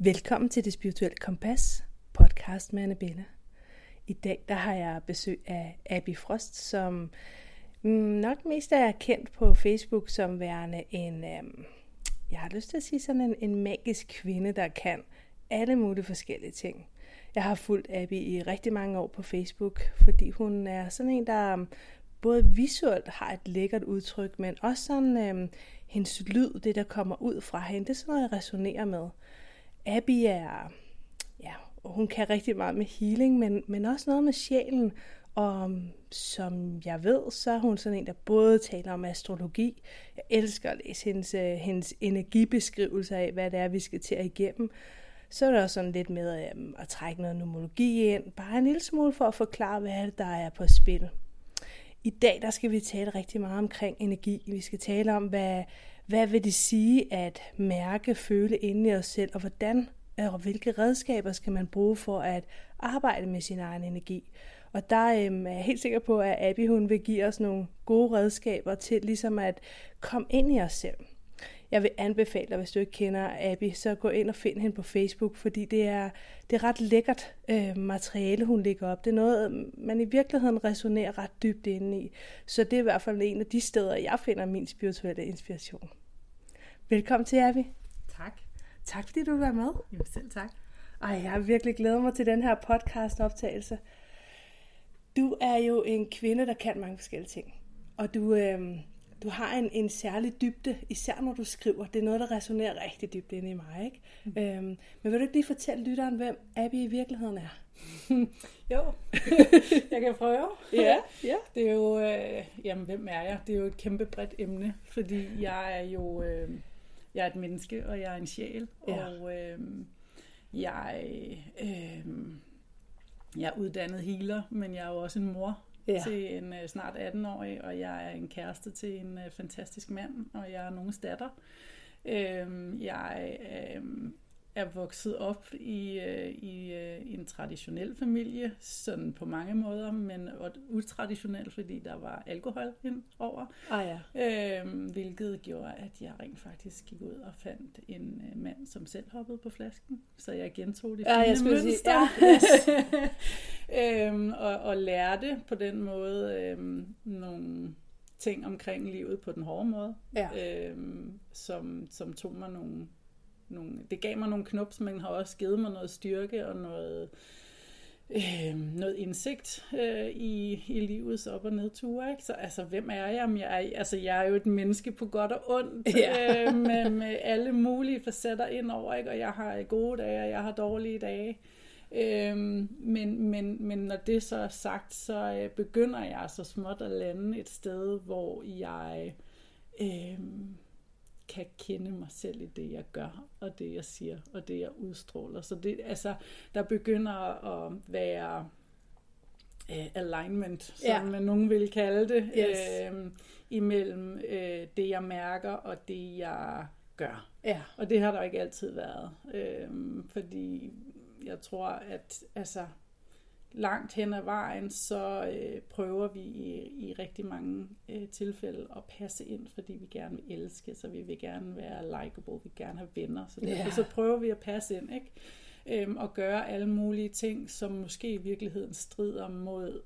Velkommen til Det Spirituelle Kompas, podcast med Annabella. I dag der har jeg besøg af Abby Frost, som mm, nok mest er kendt på Facebook som værende en, øhm, jeg har lyst til at sige sådan en, en magisk kvinde, der kan alle mulige forskellige ting. Jeg har fulgt Abby i rigtig mange år på Facebook, fordi hun er sådan en, der øhm, både visuelt har et lækkert udtryk, men også sådan øhm, hendes lyd, det der kommer ud fra hende, det er sådan noget, jeg resonerer med. Abby er, ja, hun kan rigtig meget med healing, men, men også noget med sjælen. Og um, som jeg ved, så er hun sådan en, der både taler om astrologi. Jeg elsker at læse hendes, øh, hendes energibeskrivelse af, hvad det er, vi skal til at igennem. Så er der også sådan lidt med øhm, at trække noget nomologi ind. Bare en lille smule for at forklare, hvad det, der er på spil. I dag der skal vi tale rigtig meget omkring energi. Vi skal tale om, hvad, hvad vil det sige at mærke, føle inde i os selv, og hvordan og hvilke redskaber skal man bruge for at arbejde med sin egen energi. Og der øhm, er jeg helt sikker på, at Abby hun vil give os nogle gode redskaber til ligesom at komme ind i os selv. Jeg vil anbefale dig, hvis du ikke kender Abby, så gå ind og find hende på Facebook, fordi det er, det er ret lækkert øh, materiale, hun lægger op. Det er noget, man i virkeligheden resonerer ret dybt inde i. Så det er i hvert fald en af de steder, jeg finder min spirituelle inspiration. Velkommen til, Abby. Tak. Tak fordi du vil være med. Jo, selv tak. Ej, jeg har virkelig glædet mig til den her podcast-optagelse. Du er jo en kvinde, der kan mange forskellige ting. Og du, øh, du har en, en særlig dybde, især når du skriver. Det er noget, der resonerer rigtig dybt inde i mig. Ikke? Mm. Øhm, men vil du ikke lige fortælle lytteren, hvem Abby i virkeligheden er? jo, jeg kan prøve. Ja, ja. Det er jo, øh, jamen hvem er jeg? Det er jo et kæmpe bredt emne, fordi jeg er jo, øh, jeg er et menneske, og jeg er en sjæl, Ja. og øh, jeg, øh, jeg er uddannet healer, men jeg er jo også en mor Ja. til en øh, snart 18-årig, og jeg er en kæreste til en øh, fantastisk mand, og jeg er nogens datter. Øh, jeg øh, er vokset op i, øh, i øh, en traditionel familie, sådan på mange måder, men utraditionel, fordi der var alkohol over, Ah ja. øh, hvilket gjorde, at jeg rent faktisk gik ud og fandt en øh, mand, som selv hoppede på flasken, så jeg gentog det Ja, jeg fine skulle sige, mønster. ja, yes. øhm, og, og lærte på den måde øhm, nogle ting omkring livet på den hårde måde, Ja. øhm, som, som tog mig nogle, nogle, det gav mig nogle knups, men har også givet mig noget styrke og noget, øh, noget indsigt øh, i, i livets op- og nedture. Ikke? Så altså, hvem er jeg? Jamen, jeg, er, altså, jeg er jo et menneske på godt og ondt, Ja. øh, med, med alle mulige facetter ind over, ikke? og jeg har gode dage, og jeg har dårlige dage. Øhm, men, men, men når det så er sagt, så øh, begynder jeg så småt at lande et sted, hvor jeg øhm, kan kende mig selv i det, jeg gør, og det, jeg siger, og det, jeg udstråler. Så det, altså, der begynder at være øh, alignment, som Ja. man nogen vil kalde det, Yes. øhm, imellem øh, det, jeg mærker, og det, jeg gør. Ja. Og det har der ikke altid været, øhm, fordi jeg tror, at altså, langt hen ad vejen, så øh, prøver vi i, i rigtig mange øh, tilfælde at passe ind, fordi vi gerne vil elske, så vi vil gerne være likable, vi vil gerne have venner, så derfor Ja. så prøver vi at passe ind, ikke? Øhm, og gøre alle mulige ting, som måske i virkeligheden strider mod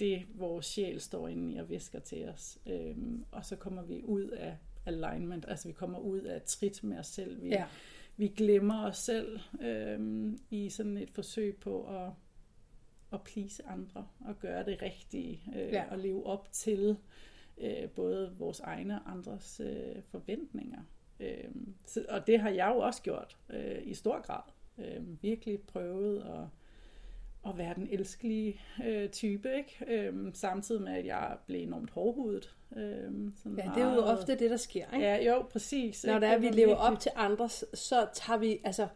det, vores sjæl står inde i og visker til os. Øhm, og så kommer vi ud af alignment, altså vi kommer ud af trit med os selv. Vi, Ja. vi glemmer os selv øh, i sådan et forsøg på at, at please andre og gøre det rigtige øh, ja. og leve op til øh, både vores egne og andres øh, forventninger. Øh, så, og det har jeg jo også gjort øh, i stor grad. Øh, virkelig prøvet at at være den elskelige øh, type, ikke? Øhm, samtidig med, at jeg blev enormt hårdhudet. Øhm, sådan ja, det er jo ofte det, der sker, ikke? Ja, jo, præcis. Når ikke? der er, vi lever virkelig... op til andres, så tager vi altså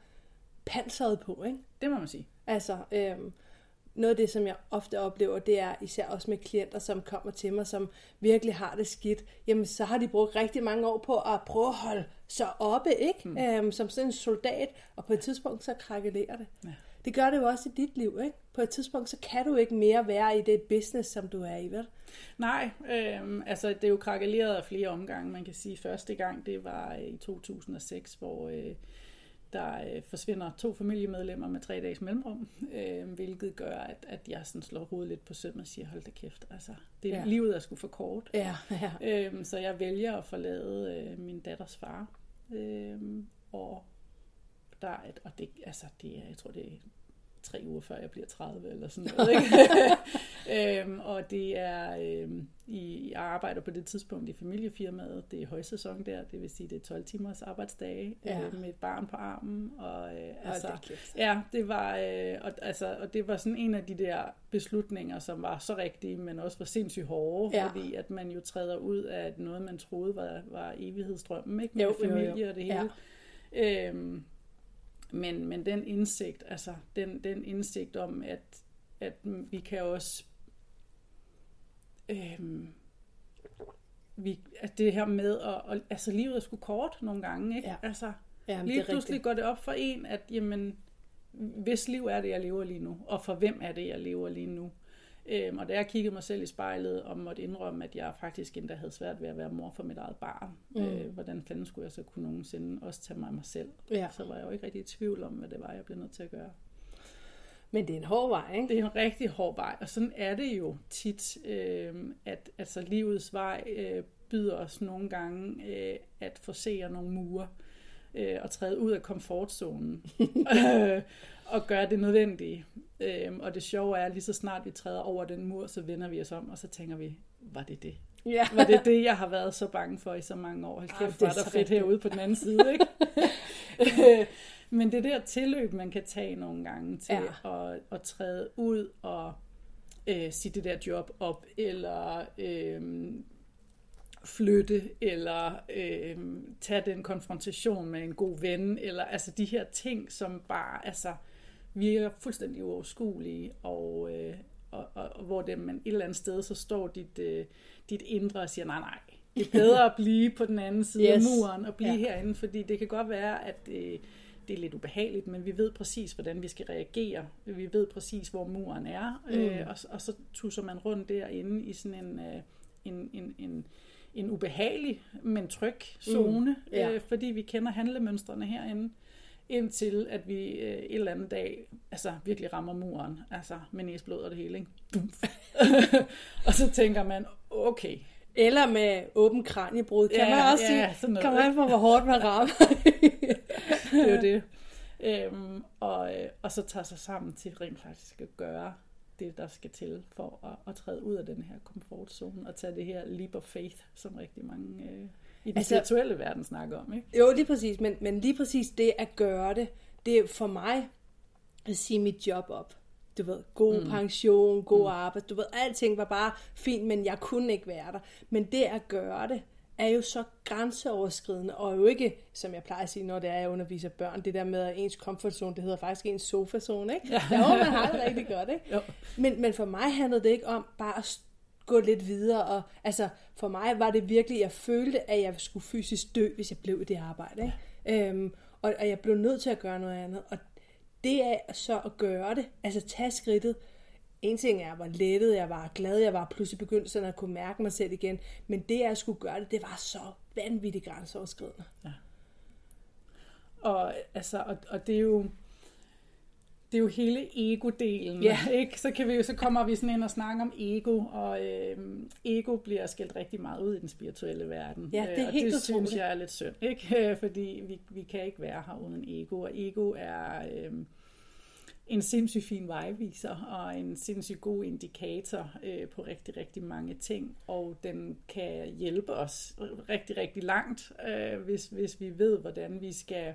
panseret på, ikke? Det må man sige. Altså, øhm, noget af det, som jeg ofte oplever, det er især også med klienter, som kommer til mig, som virkelig har det skidt. Jamen, så har de brugt rigtig mange år på at prøve at holde sig oppe, ikke? Mm. Øhm, som sådan en soldat, og på et tidspunkt, så krakelerer det. Ja. Det gør det jo også i dit liv, ikke? På et tidspunkt, så kan du ikke mere være i det business, som du er i, vel? Nej, øh, altså det er jo krakeleret af flere omgange. Man kan sige, første gang, det var i 2006, hvor øh, der øh, forsvinder to familiemedlemmer med tre dages mellemrum, øh, hvilket gør, at, at jeg sådan slår hovedet lidt på søm og siger, hold da kæft, altså, det, ja. livet er sgu for kort. Ja, ja. Øh, så jeg vælger at forlade øh, min datters far, øh, og der er et, og det, altså, det er, jeg tror, det er tre uger før jeg bliver 30 eller sådan noget. Ikke? øhm, og det er, øhm, i, jeg arbejder på det tidspunkt i familiefirmaet, det er højsæson der, det vil sige, det er 12 timers arbejdsdage ja. øh, med et barn på armen. Og, øh, altså, det ja, det var, øh, og, altså, og det var sådan en af de der beslutninger, som var så rigtige, men også var sindssygt hårde, ja. fordi at man jo træder ud af noget, man troede var, var evighedsdrømmen, ikke? med jo, familie jo, jo. og det hele. Ja. Øhm, men, men den indsigt, altså den, den indsigt om, at, at vi kan også øhm, vi, at det her med, at, at, altså livet er sgu kort nogle gange, ikke? Ja. Altså, Jamen, lige pludselig rigtigt. går det op for en, at jamen, hvis liv er det, jeg lever lige nu, og for hvem er det, jeg lever lige nu. Øhm, og da jeg kiggede mig selv i spejlet og måtte indrømme, at jeg faktisk endda havde svært ved at være mor for mit eget barn, mm. øh, hvordan fanden skulle jeg så kunne nogensinde også tage mig af mig selv? Ja. Så var jeg jo ikke rigtig i tvivl om, hvad det var, jeg blev nødt til at gøre. Men det er en hård vej, ikke? Det er en rigtig hård vej, og sådan er det jo tit, øh, at altså, livets vej øh, byder os nogle gange øh, at forsere nogle mure øh, og træde ud af komfortzonen øh, og gøre det nødvendige. Øhm, og det sjove er, at lige så snart vi træder over den mur, så vender vi os om, og så tænker vi, var det det? Ja. Var det det, jeg har været så bange for i så mange år? Hold kæft, var der fedt herude på den anden side, ikke? Men det der tilløb, man kan tage nogle gange til ja. at, at træde ud og øh, sige det der job op, eller øh, flytte, eller øh, tage den konfrontation med en god ven, eller altså de her ting, som bare, altså virker fuldstændig uoverskuelige, og, øh, og, og, og hvor det, man et eller andet sted, så står dit, øh, dit indre og siger, nej, nej, det er bedre at blive på den anden side yes. af muren, og blive ja. herinde, fordi det kan godt være, at øh, det er lidt ubehageligt, men vi ved præcis, hvordan vi skal reagere. Vi ved præcis, hvor muren er, mm. øh, og, og så tusser man rundt derinde i sådan en, øh, en, en, en, en ubehagelig, men tryg zone, mm. ja. øh, fordi vi kender handlemønstrene herinde indtil at vi øh, en eller anden dag altså virkelig rammer muren, altså med næsblod og det hele, ikke? og så tænker man, okay. Eller med åben kraniebrud, kan ja, man også ja, sige. Kan man få, hvor hårdt man rammer. det er jo det. Øhm, og, øh, og så tager sig sammen til rent faktisk at gøre det, der skal til for at, at træde ud af den her komfortzone og tage det her leap of faith, som rigtig mange øh, i den altså, virtuelle verden snakker om. Ikke? Jo, lige præcis, men, men lige præcis det at gøre det, det er for mig at sige mit job op. Du ved, god mm. pension, god mm. arbejde, du ved, alting var bare fint, men jeg kunne ikke være der. Men det at gøre det, er jo så grænseoverskridende, og jo ikke, som jeg plejer at sige, når det er, jeg underviser børn, det der med at ens comfort det hedder faktisk ens sofa-zone, ikke? Ja. Der hvor man har det rigtig godt, ikke? Jo. Men, men for mig handlede det ikke om bare at gå lidt videre, og altså, for mig var det virkelig, jeg følte, at jeg skulle fysisk dø, hvis jeg blev i det arbejde, ikke? Ja. Øhm, og, og jeg blev nødt til at gøre noget andet, og det er så at gøre det, altså tage skridtet, en ting er, var lettet, jeg var glad, jeg var pludselig begyndt sådan at kunne mærke mig selv igen. Men det, jeg skulle gøre det, det var så vanvittigt grænseoverskridende. Ja. Og, altså, og, og det er jo, det er jo hele ego-delen, Ja. ikke? Så, kan vi, jo- så kommer vi sådan ind og snakker om ego, og øh, ego bliver skilt rigtig meget ud i den spirituelle verden. Ja, det er Øh, og helt det synes utroligt. jeg er lidt synd, ikke? Fordi vi, vi kan ikke være her uden ego, og ego er øh, en sindssygt fin vejviser, og en sindssygt god indikator øh, på rigtig, rigtig mange ting, og den kan hjælpe os rigtig, rigtig langt, øh, hvis, hvis vi ved, hvordan vi skal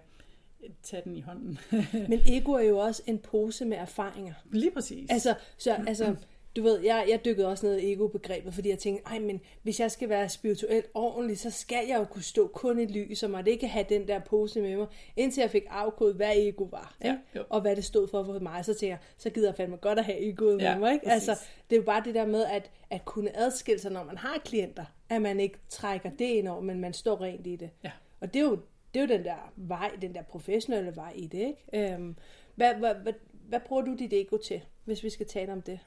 tage den i hånden. Men ego er jo også en pose med erfaringer. Lige præcis. Altså, så, altså du ved, jeg, jeg dykkede også ned i ego-begrebet, fordi jeg tænkte, ej, men hvis jeg skal være spirituelt ordentlig, så skal jeg jo kunne stå kun i lys, og måtte ikke have den der pose med mig, indtil jeg fik afkodet, hvad ego var, Ja, ikke? og hvad det stod for for mig, så tænkte jeg, så gider jeg fandme godt at have egoet Ja, med mig, ikke? præcis. Altså, det er jo bare det der med, at, at kunne adskille sig, når man har klienter, at man ikke trækker det ind over, men man står rent i det. Ja. Og det er jo, det er jo den der vej, den der professionelle vej i det, ikke? Øhm, hvad, hvad, hvad, hvad bruger du dit ego til, hvis vi skal tale om det?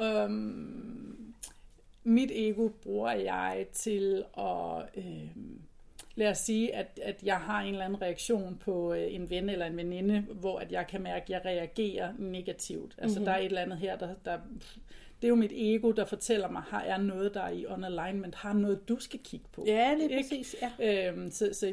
Øhm, mit ego bruger jeg til at, øhm, lad os sige, at, at jeg har en eller anden reaktion på øh, en ven eller en veninde, hvor at jeg kan mærke, at jeg reagerer negativt. Altså Mhm. mm-hmm. der er et eller andet her, der, der, det er jo mit ego, der fortæller mig, har er noget, der er i on alignment, har noget, du skal kigge på. Ja, lige præcis. Ja. Øhm, så, så i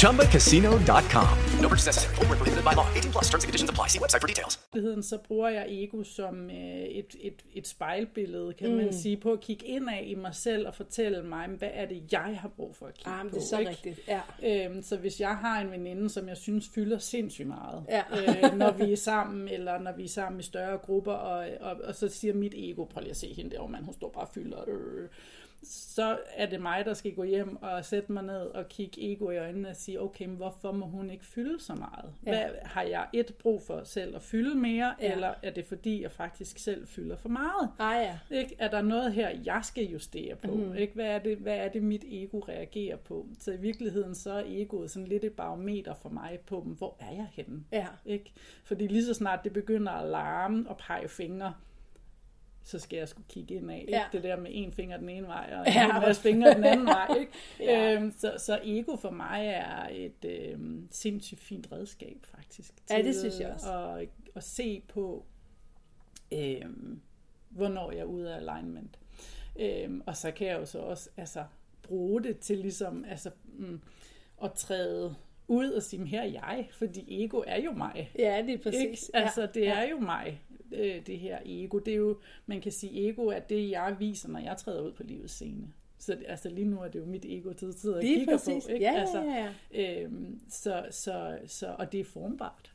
ChumbaCasino.com. No purchase necessary. Void where prohibited by law. 18 plus terms and conditions apply. See website for details. så bruger jeg ego som øh, et, et, et spejlbillede, kan mm. man sige, på at kigge indad i mig selv og fortælle mig, hvad er det, jeg har brug for at kigge Ah, men på. det er så ikke? rigtigt. Ja. Øhm, så hvis jeg har en veninde, som jeg synes fylder sindssygt meget, Ja. øh, når vi er sammen, eller når vi er sammen i større grupper, og, og, og så siger mit ego, prøv lige at se hende derovre, mand, hun står bare og fylder, øh, så er det mig, der skal gå hjem og sætte mig ned og kigge ego i øjnene og sige, okay, men hvorfor må hun ikke fylde så meget? Ja. Hvad, har jeg et brug for selv at fylde mere, Ja. eller er det fordi, jeg faktisk selv fylder for meget? Ah ja. Ikke? Er der noget her, jeg skal justere på? Mm. Ikke? Hvad, er det, hvad er det, mit ego reagerer på? Så i virkeligheden så er egoet sådan lidt et barometer for mig på, hvor er jeg henne? Ja. Ikke? Fordi lige så snart det begynder at larme og pege fingre, så skal jeg skulle kigge ind af. Ikke? Ja. Det der med en finger den ene vej, og Ja. en masse fingre den anden vej. Ikke? Ja. øhm, så, så ego for mig er et øhm, sindssygt fint redskab, faktisk. Ja, det til synes jeg også. At, at se på, øhm, hvornår jeg er ude af alignment. Øhm, og så kan jeg jo så også altså, bruge det til ligesom altså, mm, at træde ud og sige, her er jeg, fordi ego er jo mig. Ja, lige Ikke? præcis. Altså, ja. det er jo mig, øh, det her ego. Det er jo, man kan sige, ego er det, jeg viser, når jeg træder ud på livets scene. Så altså, lige nu er det jo mit ego, der sidder og kigger præcis. på. Ikke? Ja, ja, altså, ja, Øhm, så, så, så, og det er formbart.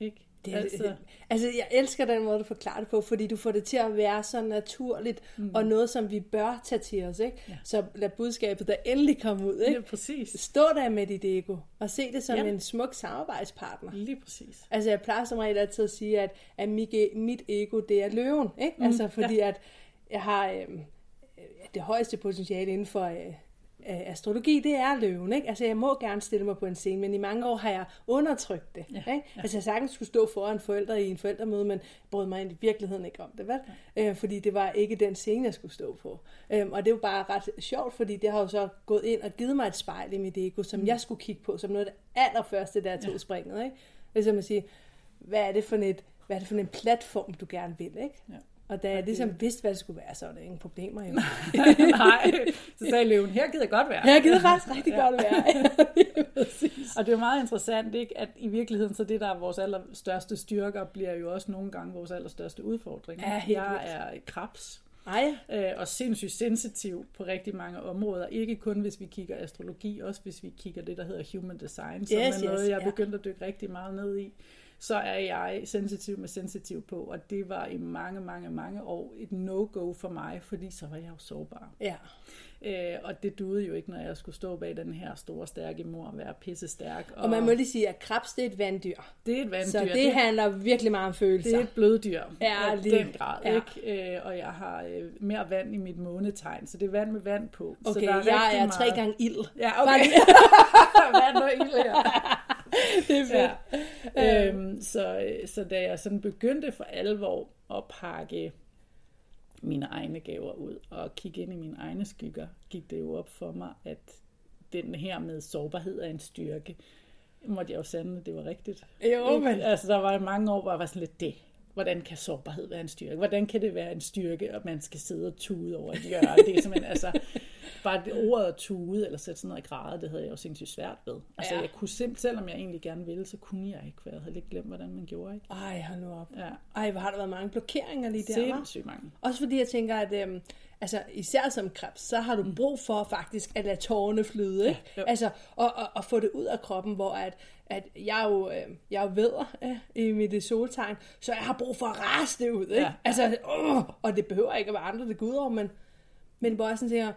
Ikke? Det, altså, altså, jeg elsker den måde, du forklarer det på, fordi du får det til at være så naturligt, mm. og noget, som vi bør tage til os. Ikke? Ja. Så lad budskabet der endelig komme ud. Ikke? Ja, præcis. Stå der med dit ego, og se det som Ja. ja. en smuk samarbejdspartner. Lige præcis. Altså, jeg plejer som regel altid at sige, at, at mit, ego, det er løven. Ikke? Altså, fordi at jeg har øh, det højeste potentiale inden for... Øh, øh, astrologi, det er løven, ikke? Altså, jeg må gerne stille mig på en scene, men i mange år har jeg undertrykt det, ja, ikke? Ja. Altså, jeg sagtens skulle stå foran forældre i en forældremøde, men brød mig i virkeligheden ikke om det, vel? Ja. Øh, fordi det var ikke den scene, jeg skulle stå på. Øhm, og det var bare ret sjovt, fordi det har jo så gået ind og givet mig et spejl i mit ego, som mm. jeg skulle kigge på, som noget af det allerførste, der tog ja. springet, ikke? Ligesom at sige, hvad er det for et, hvad er det for en platform, du gerne vil, ikke? Ja. Og da jeg ligesom vidste, hvad det skulle være, så var der ingen problemer. Jo. Nej, så sagde løven, her gider jeg godt være. Her gider faktisk rigtig ja. godt være. og det er jo meget interessant, ikke, at i virkeligheden, så det, der er vores allerstørste styrker, bliver jo også nogle gange vores allerstørste udfordring. Ja, jeg er krabs. Ej. Øh, og sindssygt sensitiv på rigtig mange områder. Ikke kun hvis vi kigger astrologi, også hvis vi kigger det, der hedder human design, som Yes, er noget, yes, jeg er ja. begyndt at dykke rigtig meget ned i så er jeg sensitiv med sensitiv på, og det var i mange, mange, mange år et no-go for mig, fordi så var jeg jo sårbar. Ja. Øh, og det duede jo ikke, når jeg skulle stå bag den her store, stærke mor og være pisse stærk. Og, og man må lige sige, at krebs det er et vanddyr. Det er et vanddyr. Så det, det handler virkelig meget om følelser. Det er et bløddyr. Ja, lige. den grad. Ja. Ikke? Øh, og jeg har øh, mere vand i mit månetegn, så det er vand med vand på. så Okay, der er jeg er meget... tre gange ild. Ja, Bare okay. lige- vand og ild, ja. det er fedt. Ja. Øhm, så, så da jeg sådan begyndte for alvor at pakke mine egne gaver ud og kigge ind i mine egne skygger, gik det jo op for mig, at den her med sårbarhed er en styrke. Måtte jeg jo sande, at det var rigtigt. Jo, men- Altså, der var mange år, hvor jeg var sådan lidt det. Hvordan kan sårbarhed være en styrke? Hvordan kan det være en styrke, at man skal sidde og tude over et hjørne? Det er simpelthen, altså, bare det ordet at tude, eller sætte sådan noget i græde, det havde jeg jo sindssygt svært ved. Altså, Ja. jeg kunne simpelthen, selvom jeg egentlig gerne ville, så kunne jeg ikke, for jeg havde lidt glemt, hvordan man gjorde, ikke? Ej, hold nu op. Ja. Ej, hvor har der været mange blokeringer lige der? Sindssygt mange. Også fordi jeg tænker, at øhm, altså, især som krebs, så har du brug for faktisk at lade tårerne flyde. Ikke? jo. altså, og, og, og få det ud af kroppen, hvor at, at jeg jo, øh, jeg jo vædder øh, i mit soltegn, så jeg har brug for at rase det ud. Ikke? Ja. Altså, øh, og det behøver ikke at være andre, det går ud over, men, men hvor jeg sådan tænker,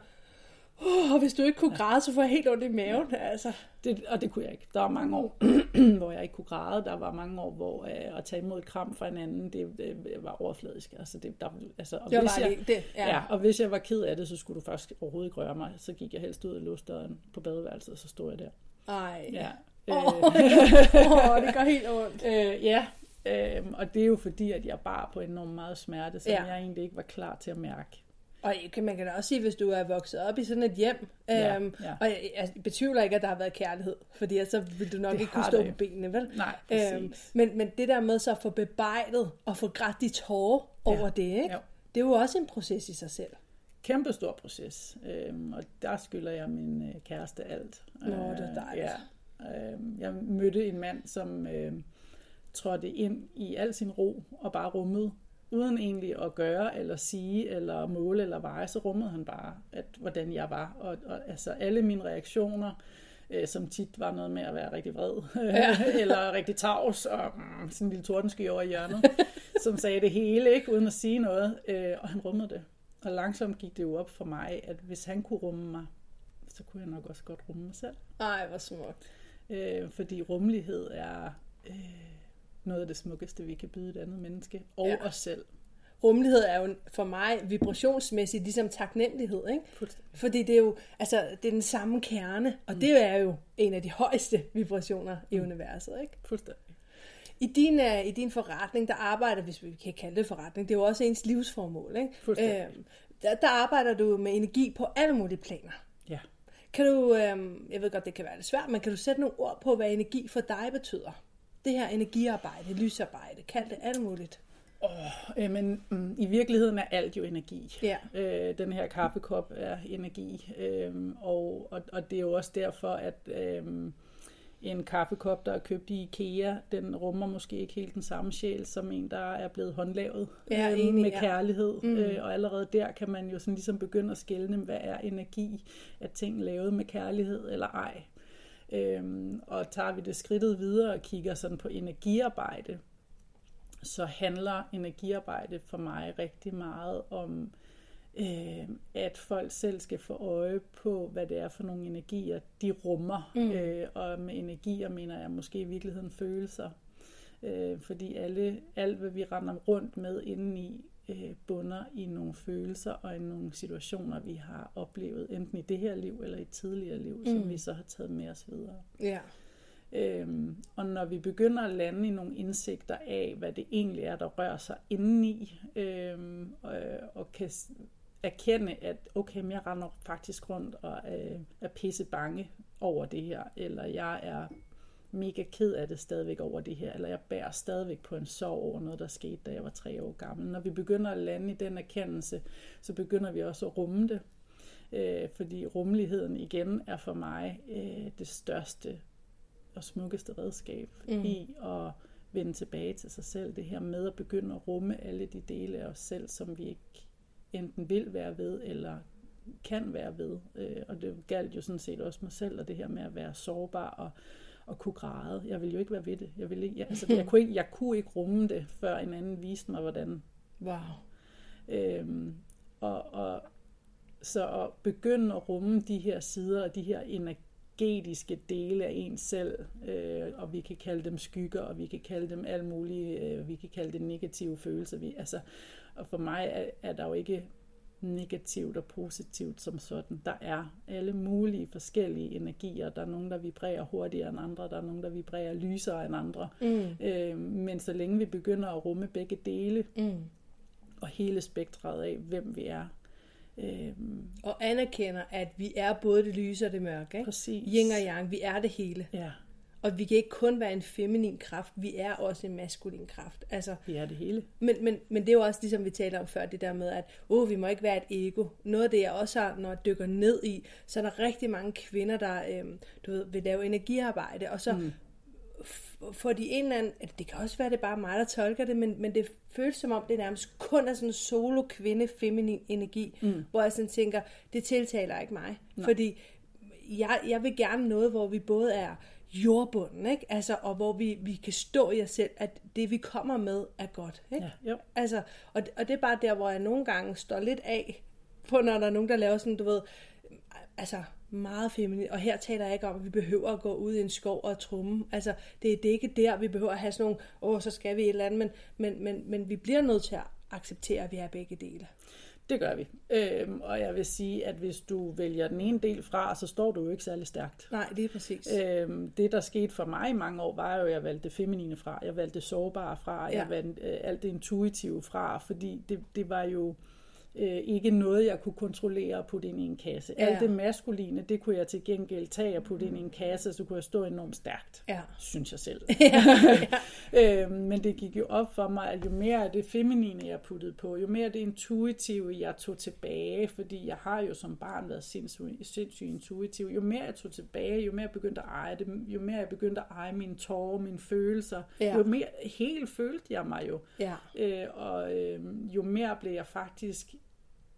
oh, hvis du ikke kunne græde, så får jeg helt ondt i maven. Ja. Altså. Det, og det kunne jeg ikke. Der var mange år, hvor jeg ikke kunne græde. Der var mange år, hvor øh, at tage imod kram fra en anden, det, det var overfladisk. Altså, det, der, altså, og Det var hvis bare jeg, det, ja. ja. og hvis jeg var ked af det, så skulle du faktisk overhovedet ikke røre mig. Så gik jeg helst ud og låste døren på badeværelset, og så stod jeg der. Ej. Ja. Åh, Øh, oh, det gør helt ondt. øh, ja, øh, og det er jo fordi, at jeg bar på enormt meget smerte, som Ja. ja. jeg egentlig ikke var klar til at mærke. Og man kan da også sige, hvis du er vokset op i sådan et hjem, Ja, øhm, ja. og jeg, jeg betvivler ikke, at der har været kærlighed, fordi så vil du nok Det ikke kunne stå der på benene, vel? Nej, Øhm, men, men det der med så at få bebejdet og få grædt de tårer over det, ikke? Jo. det er jo også en proces i sig selv. Kæmpe stor proces, øhm, og der skylder jeg min øh, kæreste alt. Nå, det er dejligt. ja. Øhm, jeg mødte en mand, som øh, trådte ind i al sin ro og bare rummede, uden egentlig at gøre eller sige eller måle eller veje, så rummede han bare, at, hvordan jeg var. Og, og altså alle mine reaktioner, øh, som tit var noget med at være rigtig vred, ja. eller rigtig tavs, og mm, sådan en lille tordensky over i hjørnet, som sagde det hele, ikke uden at sige noget, øh, og han rummede det. Og langsomt gik det jo op for mig, at hvis han kunne rumme mig, så kunne jeg nok også godt rumme mig selv. Ej, hvor smukt. Øh, fordi rummelighed er øh, noget af det smukkeste, vi kan byde et andet menneske, og Ja. os selv. Rummelighed er jo for mig vibrationsmæssigt ligesom taknemmelighed, ikke? Fordi det er jo, altså, det er den samme kerne, og det er jo en af de højeste vibrationer i universet, ikke? Fuldstændig. I din, uh, I din forretning, der arbejder, hvis vi kan kalde det forretning, det er jo også ens livsformål, ikke? Fuldstændig. Øhm, der, der arbejder du med energi på alle mulige planer. Ja. Kan du, øhm, jeg ved godt, det kan være lidt svært, men kan du sætte nogle ord på, hvad energi for dig betyder? Det her energiarbejde, lysarbejde, kald det alt muligt. Øh, men mm, i virkeligheden er alt jo energi. Ja. Øh, den her kaffekop er energi, øh, og, og, og det er jo også derfor, at øh, en kaffekop, der er købt i IKEA, den rummer måske ikke helt den samme sjæl, som en, der er blevet håndlavet Ja, øh, enig, med ja. kærlighed. Mm. Øh, og allerede der kan man jo sådan ligesom begynde at skelne, hvad er energi, at ting lavet med kærlighed eller ej. Øhm, og tager vi det skridtet videre og kigger sådan på energiarbejde, så handler energiarbejde for mig rigtig meget om, øh, at folk selv skal få øje på, hvad det er for nogle energier, de rummer. Mm. Øh, og med energier mener jeg måske i virkeligheden følelser. Øh, fordi alle, alt, hvad vi render rundt med indeni, øh, bunder i nogle følelser og i nogle situationer, vi har oplevet, enten i det her liv eller i et tidligere liv, mm. som vi så har taget med os videre. Ja. Øhm, og når vi begynder at lande i nogle indsigter af, hvad det egentlig er, der rører sig indeni, øhm, og, og kan erkende, at okay, jeg render faktisk rundt og øh, er pisse bange over det her, eller jeg er mega ked af det stadigvæk over det her, eller jeg bærer stadigvæk på en sorg over noget, der skete, da jeg var tre år gammel. Når vi begynder at lande i den erkendelse, så begynder vi også at rumme det, øh, fordi rummeligheden igen er for mig øh, det største og smukkeste redskab mm. i at vende tilbage til sig selv. Det her med at begynde at rumme alle de dele af os selv, som vi ikke enten vil være ved, eller kan være ved. Øh, og det galt jo sådan set også mig selv, og det her med at være sårbar og, og kunne græde. Jeg ville jo ikke være ved det. Jeg, ville ikke, jeg, altså, jeg, kunne ikke, jeg kunne ikke rumme det, før en anden viste mig, hvordan. Wow. Øhm, og, og så at begynde at rumme de her sider og de her energetiske dele af en selv, øh, og vi kan kalde dem skygger, og vi kan kalde dem alt mulige, øh, vi kan kalde det negative følelser. Vi, altså, og for mig er, er der jo ikke negativt og positivt som sådan. Der er alle mulige forskellige energier. Der er nogen, der vibrerer hurtigere end andre, der er nogen, der vibrerer lysere end andre. Mm. Øh, men så længe vi begynder at rumme begge dele, mm. og hele spektret af, hvem vi er, øh, og anerkender, at vi er både det lyse og det mørke. Ikke? Præcis. Yin og yang, vi er det hele. Ja. Og vi kan ikke kun være en feminin kraft, vi er også en maskulin kraft. Altså, vi er det hele. Men, men, men det er jo også ligesom vi talte om før, det der med, at oh, vi må ikke være et ego. Noget af det, jeg også har, når jeg dykker ned i, så er der rigtig mange kvinder, der øhm, du ved, vil lave energiarbejde, og så mm. får de en eller anden, det kan også være, det er bare mig, der tolker det, men, men det føles som om, det nærmest kun er sådan en solo kvinde feminin energi, mm. hvor jeg sådan tænker, det tiltaler ikke mig. Nej. Fordi jeg, jeg vil gerne noget, hvor vi både er jordbunden, ikke? Altså, og hvor vi, vi kan stå i os selv, at det vi kommer med er godt. Ikke? Ja, jo. Altså, og, og det er bare der, hvor jeg nogle gange står lidt af, på når der er nogen, der laver sådan, du ved, altså meget feminin. Og her taler jeg ikke om, at vi behøver at gå ud i en skov og trumme. Altså, det, det er ikke der, vi behøver at have sådan nogle, åh, så skal vi et eller andet, men, men, men, men vi bliver nødt til at acceptere, at vi er begge dele. Det gør vi. Øhm, og jeg vil sige, at hvis du vælger den ene del fra, så står du jo ikke særlig stærkt. Nej, det er præcis. Øhm, det, der skete for mig i mange år, var jo, at jeg valgte det feminine fra. Jeg valgte det sårbare fra. Ja. Jeg valgte øh, alt det intuitive fra, fordi det, det var jo øh, ikke noget, jeg kunne kontrollere og putte ind i en kasse. Ja. Alt det maskuline, det kunne jeg til gengæld tage og putte ind i en kasse, så kunne jeg stå enormt stærkt, ja. synes jeg selv. ja. øh, men det gik jo op for mig, at jo mere af det feminine, jeg puttede på, jo mere det intuitive, jeg tog tilbage, fordi jeg har jo som barn været sindssygt sindssyg intuitiv, jo mere jeg tog tilbage, jo mere jeg begyndte at eje det, jo mere jeg begyndte at eje mine tårer, mine følelser, ja. jo mere helt følte jeg mig jo. Ja. Øh, og øh, jo mere blev jeg faktisk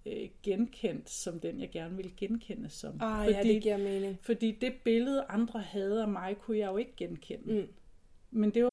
øh, genkendt som den, jeg gerne ville genkende som. Ah, fordi, ja, det giver mening. Fordi det billede, andre havde af mig, kunne jeg jo ikke genkende. Mm. Men det var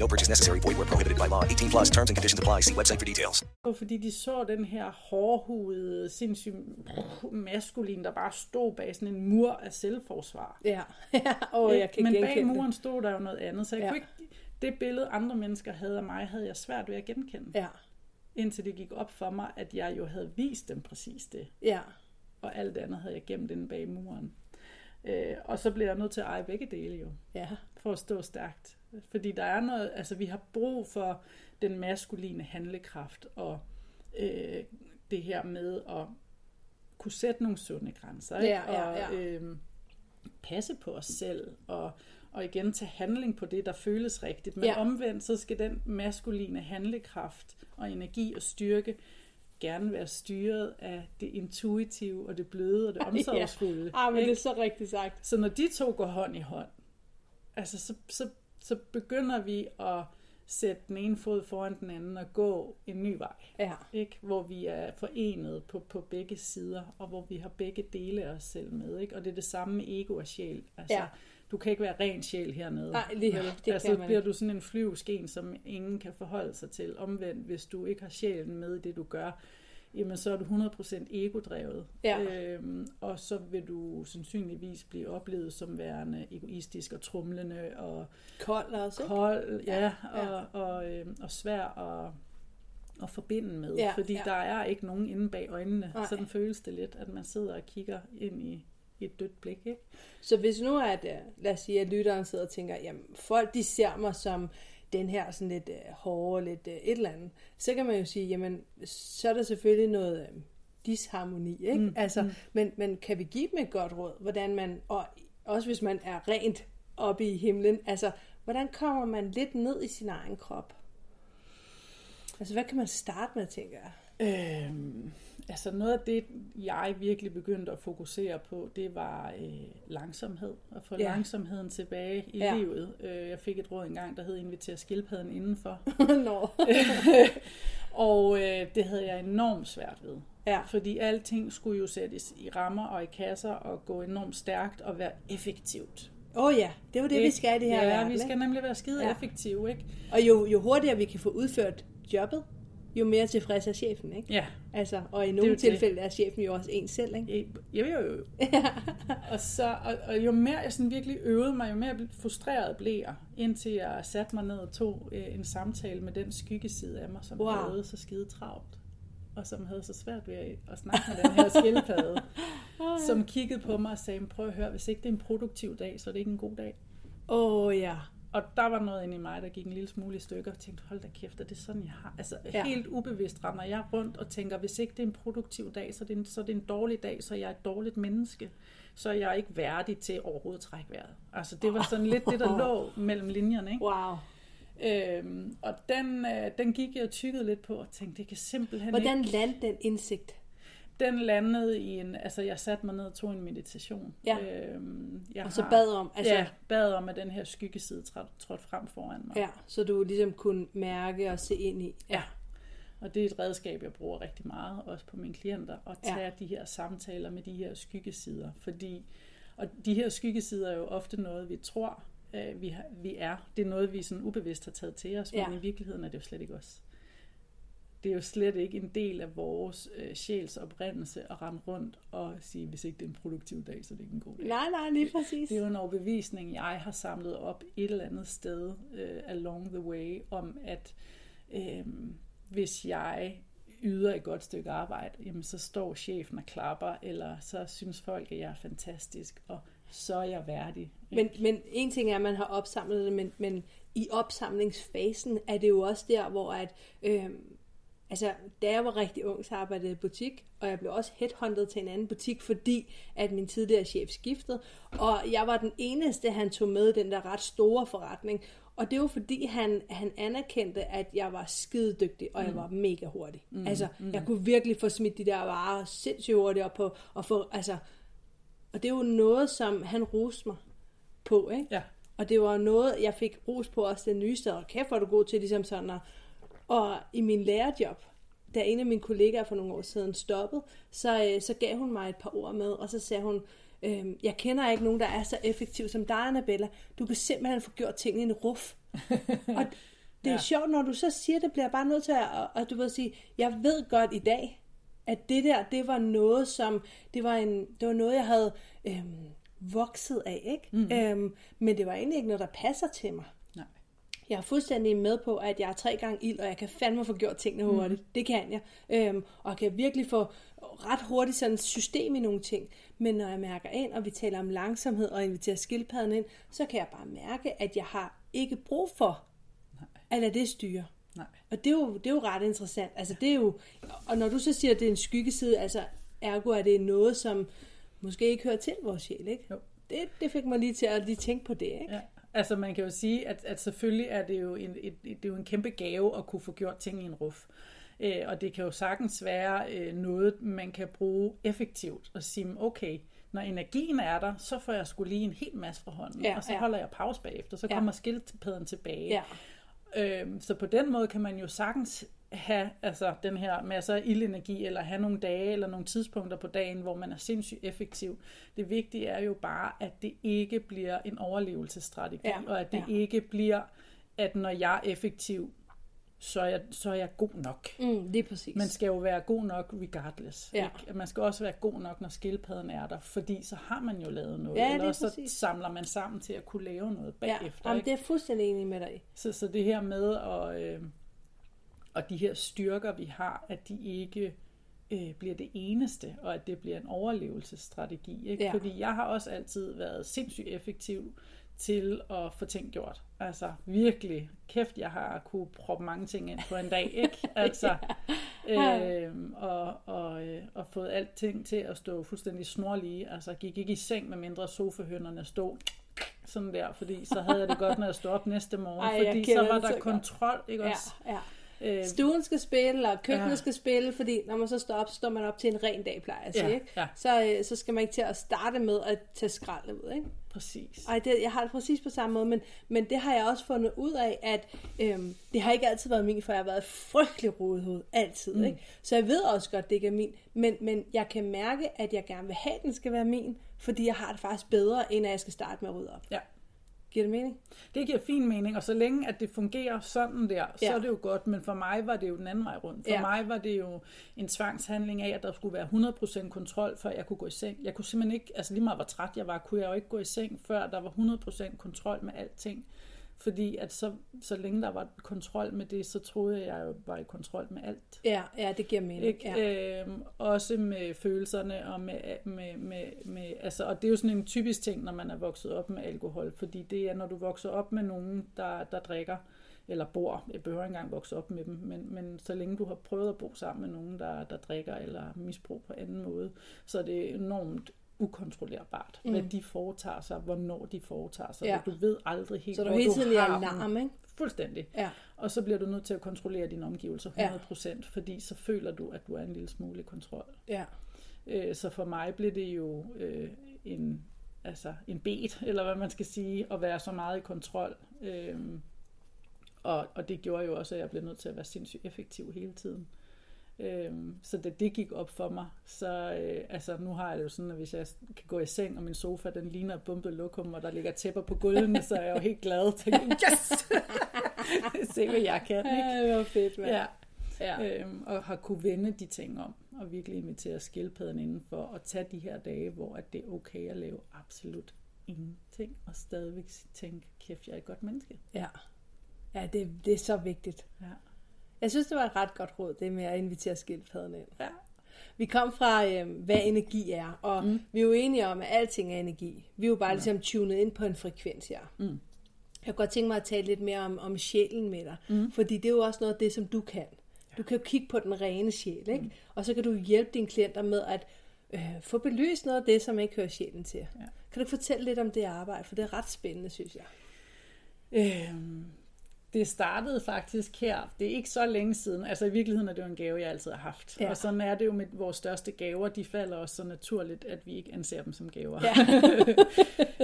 No purchase necessary. Void where prohibited by law. 18 plus terms and conditions apply. See website for details. Fordi de så den her hårdhudede, sindssygt maskulin, der bare stod bag sådan en mur af selvforsvar. Ja, ja. Oh, jeg kan Men bag genkende det. muren stod der jo noget andet, så jeg ja. kunne ikke, det billede andre mennesker havde af mig, havde jeg svært ved at genkende. Ja, Indtil det gik op for mig, at jeg jo havde vist dem præcis det. ja. Og alt andet havde jeg gemt inde bag muren. Øh, og så blev jeg nødt til at eje begge dele jo, Ja, for at stå stærkt. Fordi der er noget, altså vi har brug for den maskuline handlekraft, og øh, det her med at kunne sætte nogle sunde grænser, ikke? Ja, ja, ja. og øh, passe på os selv, og, og igen tage handling på det, der føles rigtigt. Men Ja. ja. omvendt, så skal den maskuline handlekraft og energi og styrke gerne være styret af det intuitive og det bløde og det omsorgsfulde. Ah, men det ikke? er så rigtigt sagt. Så når de to går hånd i hånd, altså så, så, så begynder vi at sætte den ene fod foran den anden og gå en ny vej. Ja. Ikke? Hvor vi er forenet på, på begge sider, og hvor vi har begge dele af os selv med. Ikke? Og det er det samme med ego og sjæl. Altså, Ja. Du kan ikke være ren sjæl hernede. Nej, lige- vel? det altså, kan man bliver ikke. du sådan en flyvesken, som ingen kan forholde sig til. Omvendt, hvis du ikke har sjælen med i det, du gør, jamen så er du 100% egodrevet. Ja. Øhm, og så vil du sandsynligvis blive oplevet som værende egoistisk og trumlende og Kold også, ikke? kold, ja, Ja, ja. og, og, øhm, og svær at, at forbinde med, Ja, fordi ja. der er ikke nogen inde bag øjnene. Nej. Sådan føles det lidt, at man sidder og kigger ind i et dødt blik, ikke? Så hvis nu er, at, øh, lad os sige, at lytteren sidder og tænker, jamen folk de ser mig som den her sådan lidt øh, hårde, lidt øh, et eller andet, så kan man jo sige, jamen så er der selvfølgelig noget øh, disharmoni, ikke? Mm, altså, mm. Men, men kan vi give dem et godt råd, hvordan man, og også hvis man er rent oppe i himlen, altså hvordan kommer man lidt ned i sin egen krop? Altså hvad kan man starte med, tænker jeg? Øhm, altså noget af det, jeg virkelig begyndte at fokusere på, det var øh, langsomhed. At få Ja. langsomheden tilbage i Ja. livet. Øh, jeg fik et råd engang, der hed Inviter skildpadden indenfor. Nå. og øh, det havde jeg enormt svært ved. Ja. Fordi alting skulle jo sættes i rammer og i kasser og gå enormt stærkt og være effektivt. Åh oh, ja, det jo det, vi Ikke? skal i det her Ja, verden, vi skal nemlig være skide ja. effektive, ikke? Og jo, jo hurtigere vi kan få udført jobbet, jo mere tilfreds er chefen, ikke? Ja. Altså, og i nogle jo det. tilfælde er chefen jo også en selv, ikke? Jo, jo, jo. og, så, og, og jo mere jeg sådan virkelig øvede mig, jo mere frustreret blev jeg, indtil jeg satte mig ned og tog øh, en samtale med den skyggeside af mig, som Wow. havde så skide travlt, og som havde så svært ved at, snakke med den her skildpadde, som kiggede på mig og sagde, prøv at høre, hvis ikke det er en produktiv dag, så er det ikke en god dag. Åh oh, ja. Og der var noget inde i mig, der gik en lille smule i stykker, og tænkte, hold da kæft, er det sådan, jeg har? Altså Ja. helt ubevidst render jeg rundt og tænker, hvis ikke det er en produktiv dag, så er det en, så er det en dårlig dag, så er jeg et dårligt menneske. Så er jeg ikke værdig til overhovedet at trække vejret. Altså det var sådan lidt det, der lå mellem linjerne, ikke? Wow. Øhm, og den, øh, den gik jeg og tykkede lidt på, og tænkte, det kan simpelthen Hvordan ikke... landte den indsigt? Den landede i en... Altså jeg satte mig ned og tog en meditation. Ja. Øhm, jeg Og så bad om, altså- Ja, bad om, at den her skyggeside trådte trådte frem foran mig. Ja, så du ligesom kunne mærke og se ind i. Ja. Og det er et redskab, jeg bruger rigtig meget, også på mine klienter, at tage Ja. ja. de her samtaler med de her skyggesider. Fordi, og de her skyggesider er jo ofte noget, vi tror, øh, vi, har, vi er. Det er noget, vi sådan ubevidst har taget til os, men Ja. i virkeligheden er det jo slet ikke os. Det er jo slet ikke en del af vores øh, sjæls oprindelse at rende rundt og sige, hvis ikke det er en produktiv dag, så er det ikke en god dag. Nej, nej, lige præcis. Det er jo en overbevisning, jeg har samlet op et eller andet sted øh, along the way, om at øh, hvis jeg yder et godt stykke arbejde, jamen så står chefen og klapper, eller så synes folk, at jeg er fantastisk, og så er jeg værdig. Men, men en ting er, at man har opsamlet det, men, men i opsamlingsfasen er det jo også der, hvor at, øh, altså, da jeg var rigtig ung, så arbejdede jeg i butik, og jeg blev også headhunted til en anden butik, fordi at min tidligere chef skiftede, og jeg var den eneste, han tog med den der ret store forretning, og det var fordi, han, han anerkendte, at jeg var skide dygtig, og jeg var mega hurtig. Mm, altså, mm. jeg kunne virkelig få smidt de der varer sindssygt hurtigt op på, og få, altså, og det er jo noget, som han roste mig på, ikke? Ja. Og det var noget, jeg fik ros på også den nye sted. Og kæft, hvor er du god til ligesom sådan at... Og i min lærerjob, da en af mine kollegaer for nogle år siden stoppede, så, øh, så gav hun mig et par ord med, og så sagde hun, øhm, jeg kender ikke nogen, der er så effektiv som dig, Annabella. Du kan simpelthen få gjort tingene i en ruf. og, det er Ja. sjovt, når du så siger det, bliver jeg bare nødt til at, at, at du ved sige, jeg ved godt i dag, at det der, det var noget, som, det var, en, det var noget, jeg havde øhm, vokset af, ikke? Mm. Øhm, men det var egentlig ikke noget, der passer til mig. Nej. Jeg er fuldstændig med på, at jeg er tre gange ild, og jeg kan fandme få gjort tingene hurtigt. Mm. Det kan jeg. Øhm, og jeg kan virkelig få ret hurtigt sådan et system i nogle ting. Men når jeg mærker ind, og vi taler om langsomhed og inviterer skildpadden ind, så kan jeg bare mærke, at jeg har ikke brug for at lade det styre. Nej. Og det er, jo, det er jo ret interessant. Altså det er jo, og når du så siger, at det er en skyggeside, altså ergo er det noget, som måske ikke hører til vores sjæl, ikke? Jo. Det, det fik mig lige til at lige tænke på det, ikke? Ja. Altså man kan jo sige, at, at selvfølgelig er det jo en, et, et, det er jo en kæmpe gave at kunne få gjort ting i en ruf. Øh, og det kan jo sagtens være øh, noget, man kan bruge effektivt og sige, okay, når energien er der, så får jeg skulle lige en hel masse fra hånden, Ja, og så ja. holder jeg pause bagefter, så Ja. kommer skildpadden tilbage. Ja. Øhm, så på den måde kan man jo sagtens have altså, den her masser af ildenergi, eller have nogle dage eller nogle tidspunkter på dagen, hvor man er sindssygt effektiv. Det vigtige er jo bare, at det ikke bliver en overlevelsesstrategi, Ja, og at det ja. ikke bliver, at når jeg er effektiv, så er jeg, så er jeg god nok. Mm, lige præcis. Man skal jo være god nok regardless. Ja. Ikke? Man skal også være god nok, når skildpadden er der, fordi så har man jo lavet noget, Ja, eller så præcis. samler man sammen til at kunne lave noget ja, bagefter. jamen, ikke? det er jeg fuldstændig enig med dig. Så, så det her med, at, øh, og de her styrker, vi har, at de ikke øh, bliver det eneste, og at det bliver en overlevelsesstrategi. Ikke? Ja. Fordi jeg har også altid været sindssygt effektiv til at få ting gjort. Altså virkelig, kæft, jeg har kunne proppe mange ting ind på en dag, ikke? Altså, øh, og, og, øh, og fået alting til at stå fuldstændig snorlige. Altså, gik ikke i seng, med mindre sofahønderne stod sådan der, fordi så havde jeg det godt, når jeg stod op næste morgen, Ej, fordi så var der kontrol, ikke Ja, også? ja. Øh, Stuen skal spille, og køkkenet Ja. skal spille, fordi når man så står op, så står man op til en ren dag, plejer jeg at sige, Ja, ikke? ja. Så, øh, så skal man ikke til at starte med at tage skraldet ud, ikke? præcis. Ej, det, jeg har det præcis på samme måde, men, men det har jeg også fundet ud af, at øhm, det har ikke altid været min, for jeg har været frygtelig rodehoved, altid. Mm. Ikke? Så jeg ved også godt, det ikke er min, men, men jeg kan mærke, at jeg gerne vil have, at den skal være min, fordi jeg har det faktisk bedre, end at jeg skal starte med at rydde op. Ja. Giver det mening? Det giver fin mening, og så længe at det fungerer sådan der, så Ja. er det jo godt, men for mig var det jo den anden vej rundt. For Ja. mig var det jo en tvangshandling af, at der skulle være 100% kontrol, før jeg kunne gå i seng. Jeg kunne simpelthen ikke, altså lige meget hvor træt jeg var, kunne jeg jo ikke gå i seng, før der var 100% kontrol med alting. Fordi at så, så længe der var kontrol med det, så troede jeg, jeg jo var i kontrol med alt. Ja, ja det giver mening. Ikke? Ja. Øhm, også med følelserne og med, med, med, med altså, og det er jo sådan en typisk ting, når man er vokset op med alkohol, fordi det er, når du vokser op med nogen, der, der drikker, eller bor, jeg behøver ikke engang vokse op med dem, men, men så længe du har prøvet at bo sammen med nogen, der, der drikker eller misbrug på anden måde, så er det enormt ukontrollerbart, mm. hvad de foretager sig, hvornår de foretager sig. Ja. Du ved aldrig helt, Så du hvor hele tiden i har dem. alarm, ikke? Fuldstændig. Ja. Og så bliver du nødt til at kontrollere dine omgivelser Ja. 100%, ja. fordi så føler du, at du er en lille smule i kontrol. Ja. Øh, så for mig blev det jo øh, en, altså en bet, eller hvad man skal sige, at være så meget i kontrol. Øh, og, og det gjorde jo også, at jeg blev nødt til at være sindssygt effektiv hele tiden. Øhm, så da det gik op for mig, så øh, altså nu har jeg det jo sådan, at hvis jeg kan gå i seng, og min sofa den ligner et bumpet lokum, og der ligger tæpper på gulvene, så er jeg jo helt glad. Tænker, yes! Se hvad jeg kan, ikke? Ja, det var fedt, mand. Ja. Ja. Øhm, og har kunne vende de ting om, og virkelig invitere skildpadden indenfor, og tage de her dage, hvor at det er okay at lave absolut ingenting, og stadigvæk tænke, kæft, jeg er et godt menneske. Ja, ja det, det er så vigtigt. Ja. Jeg synes, det var et ret godt råd, det med at invitere skildpadden ind. Ja. Vi kom fra, øh, hvad energi er, og mm. vi er jo enige om, at alting er energi. Vi er jo bare ja. ligesom tunet ind på en frekvens her. Mm. Jeg kunne godt tænke mig at tale lidt mere om, om sjælen med dig, mm. fordi det er jo også noget af det, som du kan. Du kan jo kigge på den rene sjæl, ikke? Mm. og så kan du hjælpe dine klienter med at øh, få belyst noget af det, som ikke hører sjælen til. Ja. Kan du fortælle lidt om det arbejde, for det er ret spændende, synes jeg. Øhm, det startede faktisk her. Det er ikke så længe siden. Altså i virkeligheden er det jo en gave, jeg altid har haft. Ja. Og sådan er det jo med vores største gaver. De falder også så naturligt, at vi ikke anser dem som gaver.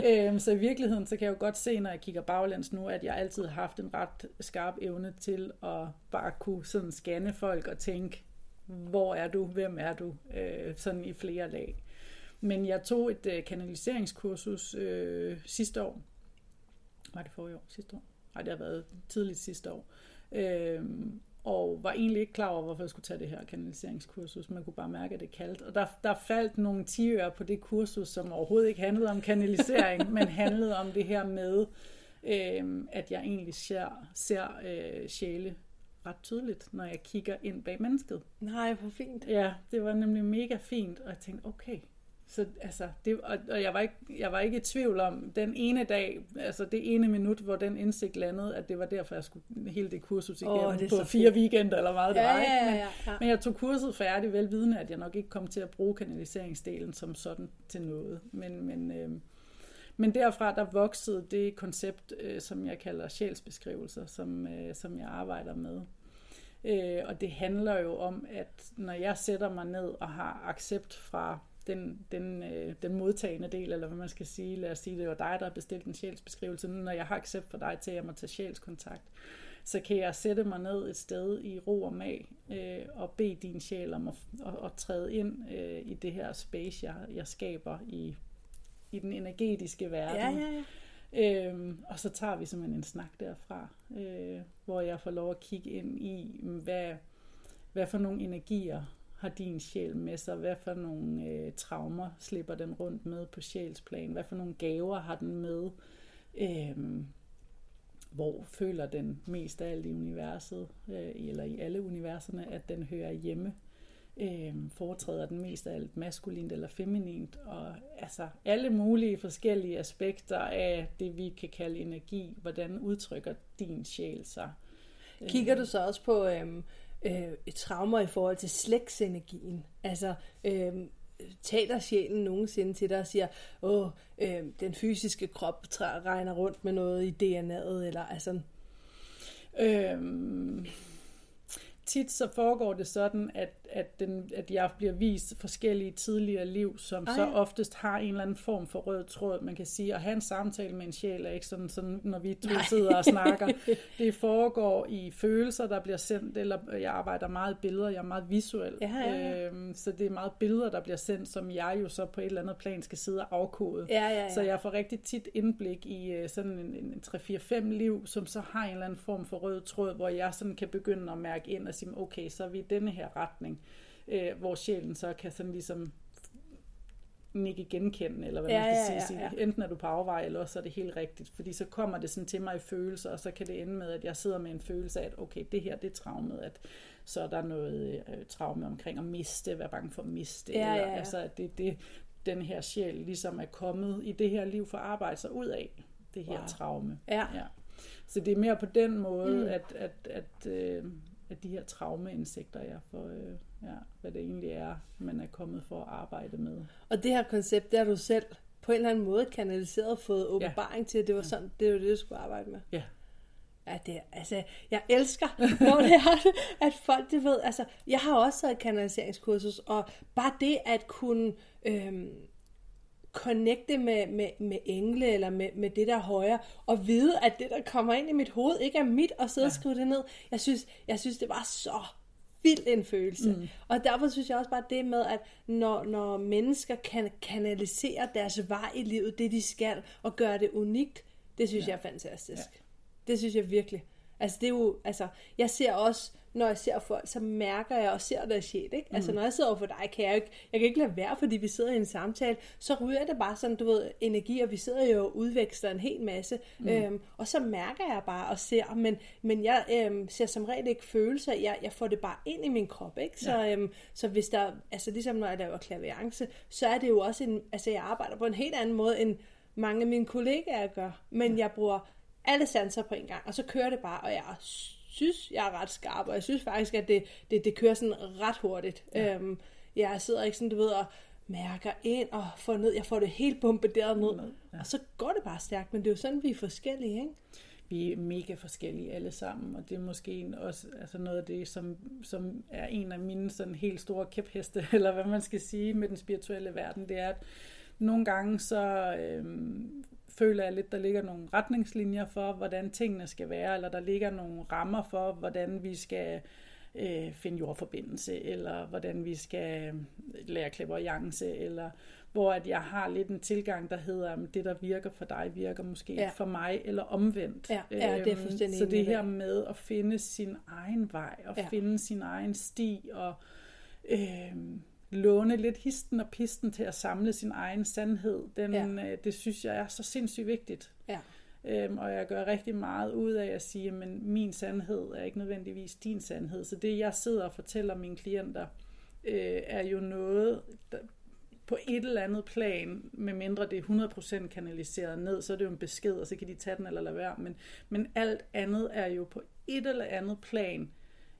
Ja. øhm, så i virkeligheden, så kan jeg jo godt se, når jeg kigger baglæns nu, at jeg altid har haft en ret skarp evne til at bare kunne sådan scanne folk og tænke, hvor er du, hvem er du, øh, sådan i flere lag. Men jeg tog et øh, kanaliseringskursus øh, sidste år. Var det forrige år? Sidste år? Nej, det har været tidligt sidste år. Øhm, og var egentlig ikke klar over, hvorfor jeg skulle tage det her kanaliseringskursus. Man kunne bare mærke, at det kaldt. Og der, der faldt nogle tiører på det kursus, som overhovedet ikke handlede om kanalisering, men handlede om det her med, øh, at jeg egentlig ser, ser øh, sjæle ret tydeligt, når jeg kigger ind bag mennesket. Nej, hvor fint. Ja, det var nemlig mega fint, og jeg tænkte, okay, så altså, det, og, og jeg, var ikke, jeg var ikke i tvivl om den ene dag, altså det ene minut, hvor den indsigt landede, at det var derfor, jeg skulle hele det kursus igennem oh, det på fire fire weekender eller meget ja, det var. Ikke? Men, ja, ja, ja. men jeg tog kurset færdig, velvidende, at jeg nok ikke kom til at bruge kanaliseringsdelen som sådan til noget. Men, men, øh, men derfra der voksede det koncept, øh, som jeg kalder sjælsbeskrivelser, som, øh, som jeg arbejder med. Øh, og det handler jo om, at når jeg sætter mig ned og har accept fra den, den, øh, den modtagende del, eller hvad man skal sige, lad os sige, det var dig, der har bestilt en sjælsbeskrivelse, når jeg har accept for dig til, at jeg må tage sjælskontakt, så kan jeg sætte mig ned et sted i ro og mag, øh, og bede din sjæl om at, at, at træde ind øh, i det her space, jeg, jeg skaber i, i den energetiske verden. Ja, ja, ja. Øhm, og så tager vi simpelthen en snak derfra, øh, hvor jeg får lov at kigge ind i, hvad, hvad for nogle energier har din sjæl med sig, hvad for nogle øh, traumer slipper den rundt med på sjælsplan, hvad for nogle gaver har den med, øh, hvor føler den mest af alt i universet, øh, eller i alle universerne, at den hører hjemme? Øh, foretræder den mest af alt maskulint eller feminint, og altså alle mulige forskellige aspekter af det, vi kan kalde energi. Hvordan udtrykker din sjæl sig? Kigger du så også på øhm, øh, et traumer i forhold til slægtsenergien? Altså, øh, taler sjælen nogensinde til dig og siger, åh, øh, den fysiske krop regner rundt med noget i DNA'et, eller altså... Øhm, tit så foregår det sådan, at, at, den, at jeg bliver vist forskellige tidligere liv, som Ej. så oftest har en eller anden form for rød tråd, man kan sige. At have en samtale med en sjæl er ikke sådan, sådan når vi to Nej. sidder og snakker. Det foregår i følelser, der bliver sendt, eller jeg arbejder meget billeder, jeg er meget visuel. Ja, ja, ja. Øhm, så det er meget billeder, der bliver sendt, som jeg jo så på et eller andet plan skal sidde og afkode. Ja, ja, ja. Så jeg får rigtig tit indblik i øh, sådan en, en 3-4-5 liv, som så har en eller anden form for rød tråd, hvor jeg sådan kan begynde at mærke ind og sige, okay, så er vi i denne her retning, øh, hvor sjælen så kan sådan ligesom ikke genkende, eller hvad Ja, man skal ja, sige. ja, sige. Enten er du på afvej, eller også er det helt rigtigt. Fordi så kommer det sådan til mig i følelser, og så kan det ende med, at jeg sidder med en følelse af, at okay, det her, det er traumet, at så er der noget øh, traume omkring at miste, være bange for at miste, Ja, eller ja, ja. altså, at det, det, den her sjæl ligesom er kommet i det her liv for at arbejde sig ud af, det her Wow. traume. Ja. ja. Så det er mere på den måde, mm. at, at, at, øh, at de her traumeindsigter, jeg får, øh, ja, hvad det egentlig er, man er kommet for at arbejde med. Og det her koncept, det har du selv på en eller anden måde kanaliseret og fået åbenbaring til, at det var sådan, det var det, du skulle arbejde med. Ja. Ja, det er, altså, jeg elsker, når det er, at folk, det ved, altså, jeg har også taget et kanaliseringskursus, og bare det at kunne øhm, connecte med, med, med engle, eller med, med det der højere, og vide, at det, der kommer ind i mit hoved, ikke er mit, og sidde ja. og skrive det ned. Jeg synes, jeg synes, det var så vild en følelse. Mm. Og derfor synes jeg også bare det med, at når, når mennesker kan kanalisere deres vej i livet, det de skal, og gøre det unikt, det synes ja. jeg er fantastisk. Ja. Det synes jeg virkelig. Altså det er jo, altså, jeg ser også, når jeg ser folk, så mærker jeg og ser deres sjæl, ikke? Mm. Altså når jeg sidder over for dig, kan jeg, ikke, jeg kan ikke lade være, fordi vi sidder i en samtale, så ryger det bare sådan, du ved, energi, og vi sidder jo og udveksler en hel masse, mm. øhm, og så mærker jeg bare og ser, men, men jeg øhm, ser som regel ikke følelser, jeg, jeg får det bare ind i min krop, ikke? Så, Ja. øhm, så hvis der, altså ligesom når jeg laver klaviance, så er det jo også en, altså jeg arbejder på en helt anden måde, end mange af mine kollegaer gør, men jeg bruger alle sanser på en gang, og så kører det bare, og jeg synes, jeg er ret skarp, og jeg synes faktisk, at det, det, det kører sådan ret hurtigt. Ja. Øhm, jeg sidder ikke sådan, du ved, og mærker ind og får ned, jeg får det helt bombarderet ned, ja. og så går det bare stærkt, men det er jo sådan, vi er forskellige, ikke? vi er mega forskellige alle sammen, og det er måske også altså noget af det, som, som er en af mine sådan helt store kæpheste, eller hvad man skal sige med den spirituelle verden, det er, at nogle gange så øhm, føler jeg lidt, der ligger nogle retningslinjer for, hvordan tingene skal være, eller der ligger nogle rammer for, hvordan vi skal øh, finde jordforbindelse, eller hvordan vi skal lære klaverjance, eller hvor at jeg har lidt en tilgang, der hedder, at det, der virker for dig, virker måske Ja. for mig, eller omvendt. Ja, ja, det er Øhm, fuldstændig Så det her med at finde sin egen vej, og ja. finde sin egen sti, og øh, låne lidt histen og pisten til at samle sin egen sandhed, den, Ja. øh, det synes jeg er så sindssygt vigtigt. Ja. Øhm, og jeg gør rigtig meget ud af at sige, at min sandhed er ikke nødvendigvis din sandhed. Så det, jeg sidder og fortæller mine klienter, øh, er jo noget, der, på et eller andet plan, med mindre det er 100% kanaliseret ned, så er det jo en besked, og så kan de tage den eller lade være. Men, men alt andet er jo på et eller andet plan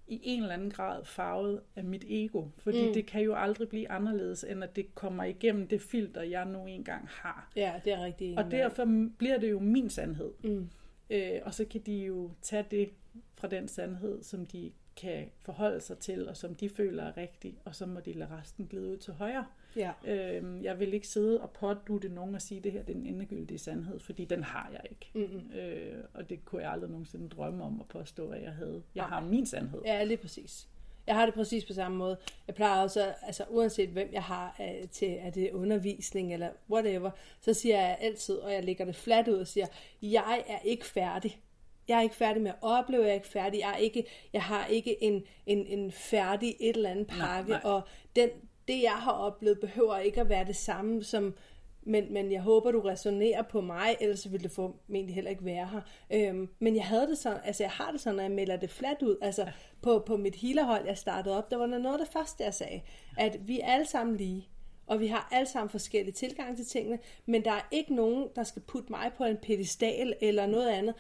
i en eller anden grad farvet af mit ego. Fordi mm. det kan jo aldrig blive anderledes, end at det kommer igennem det filter, jeg nu engang har. Ja, det er rigtig enig Og derfor bliver det jo min sandhed. Mm. Øh, og så kan de jo tage det fra den sandhed, som de kan forholde sig til, og som de føler er rigtig, og så må de lade resten glide ud til højre. Ja. Øh, jeg vil ikke sidde og pådutte nogen og sige, at det her det er den endegyldige sandhed, fordi den har jeg ikke. Mm-mm. Øh, og det kunne jeg aldrig nogensinde drømme om at påstå, at jeg havde. Jeg Nej. har min sandhed. Ja, lige præcis. Jeg har det præcis på samme måde. Jeg plejer også, altså uanset hvem jeg har øh, til, er det undervisning eller whatever, så siger jeg altid, og jeg lægger det fladt ud og siger, jeg er ikke færdig. Jeg er ikke færdig med at opleve, jeg er ikke færdig, jeg, er ikke, jeg har ikke en, en, en færdig et eller andet pakke, nej. og den, det jeg har oplevet behøver ikke at være det samme som, men, men jeg håber, du resonerer på mig, ellers ville det formentlig heller ikke være her. Øhm, men jeg havde det sådan, altså jeg har det sådan, når jeg melder det fladt ud. Altså på, på mit healerhold, jeg startede op, der var noget af det første, jeg sagde, at vi er alle sammen lige. Og vi har alle sammen forskellige tilgang til tingene, men der er ikke nogen, der skal putte mig på en pedestal eller noget andet.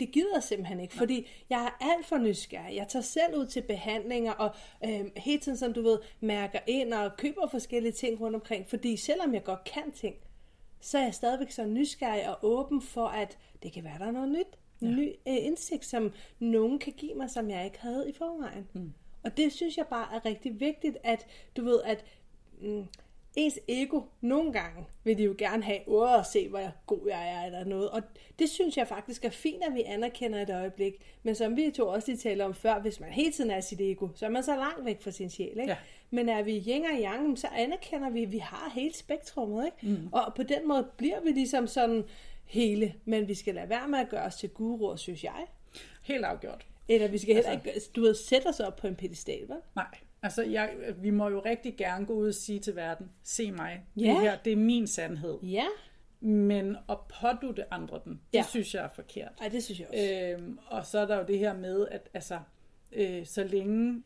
Det gider jeg simpelthen ikke, fordi jeg er alt for nysgerrig. Jeg tager selv ud til behandlinger og øh, hele tiden, som du ved, mærker ind og køber forskellige ting rundt omkring. Fordi selvom jeg godt kan ting, så er jeg stadigvæk så nysgerrig og åben for, at det kan være, der er noget nyt. Ja. Ny øh, indsigt, som nogen kan give mig, som jeg ikke havde i forvejen. Mm. Og det synes jeg bare er rigtig vigtigt, at du ved, at mm, ens ego, nogle gange vil de jo gerne have, åh, at se, hvor god jeg er, eller noget. Og det synes jeg faktisk er fint, at vi anerkender et øjeblik. Men som vi to også lige talte om før, hvis man hele tiden er sit ego, så er man så langt væk fra sin sjæl. Ikke? Ja. Men er vi yin og yang, så anerkender vi, at vi har hele spektrummet. Ikke? Mm. Og på den måde bliver vi ligesom sådan hele. Men vi skal lade være med at gøre os til guruer, synes jeg. Helt afgjort. Eller vi skal heller Altså- ikke, du ved, sætte os op på en pedestal, vel? Nej, altså jeg, vi må jo rigtig gerne gå ud og sige til verden, se mig, Ja. det her, det er min sandhed. Ja. Men at pådutte andre den, det Ja. ja. synes jeg er forkert. Ej, det synes jeg også. Øhm, og så er der jo det her med, at altså, øh, så længe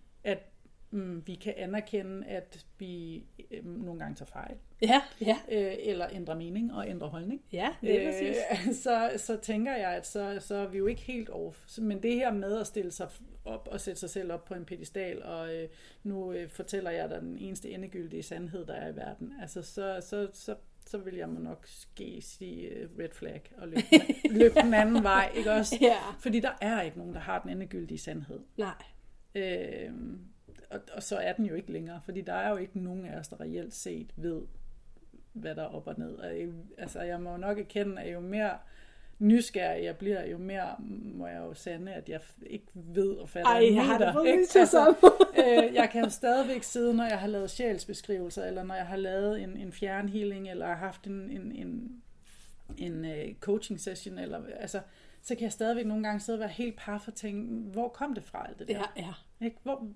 mm, vi kan anerkende, at vi øh, nogle gange tager fejl, Ja, ja. øh, eller ændrer mening og ændrer holdning, Ja, det er præcis. øh, så, så tænker jeg, at så, så er vi jo ikke helt off. Men det her med at stille sig op og sætte sig selv op på en pedestal, og øh, nu øh, fortæller jeg dig den eneste endegyldige sandhed, der er i verden, altså så, så, så, så vil jeg må nok ske sige øh, red flag og løbe, løbe den anden vej, ikke også? Ja. Fordi der er ikke nogen, der har den endegyldige sandhed. Nej. Øh, og, og så er den jo ikke længere, fordi der er jo ikke nogen af os, der reelt set ved, hvad der er op og ned. Og jeg, altså, jeg må jo nok erkende, at jo mere nysgerrig jeg bliver, jo mere må jeg jo sande, at jeg ikke ved og fatter Ej, en jeg har det ikke? samme øh, jeg kan jo stadigvæk sidde, når jeg har lavet sjælsbeskrivelser, eller når jeg har lavet en, en fjernhealing, eller har haft en, en, en, en uh, coaching session, eller, altså, så kan jeg stadigvæk nogle gange sidde og være helt paf og tænke, hvor kom det fra alt det der? Ja, ja. Ikke? Hvor,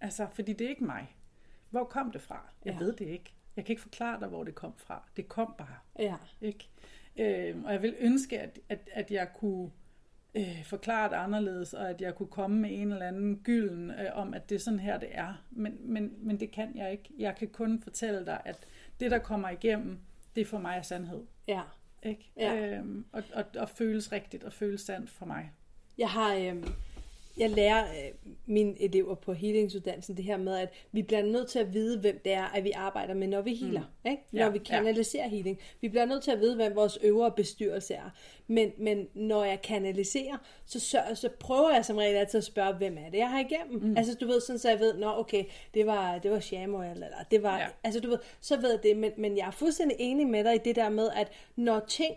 altså, fordi det er ikke mig. Hvor kom det fra? Jeg ja. ved det ikke. Jeg kan ikke forklare dig, hvor det kom fra. Det kom bare. Ja. Ikke? Øh, og jeg vil ønske, at, at, at jeg kunne øh, forklare det anderledes, og at jeg kunne komme med en eller anden gylden øh, om, at det er sådan her, det er. Men, men, men det kan jeg ikke. Jeg kan kun fortælle dig, at det, der kommer igennem, det for mig er sandhed. Ja. Ikke? Ja. Øhm, og, og, og føles rigtigt, og føles sandt for mig. Jeg har, øh, jeg lærer øh, mine elever på healingsuddannelsen det her med, at vi bliver nødt til at vide, hvem det er, at vi arbejder med, når vi healer. Mm. Ikke? Når Ja, vi ja. kanaliserer healing. Vi bliver nødt til at vide, hvem vores øvre bestyrelse er. Men, men når jeg kanaliserer, så, så, så prøver jeg som regel altid at spørge, hvem er det, jeg har igennem? Mm. Altså du ved, sådan så jeg ved, nå okay, det var, det var Shamoy, eller det var, ja. Ja. altså du ved, så ved jeg det. Men, men jeg er fuldstændig enig med dig i det der med, at når ting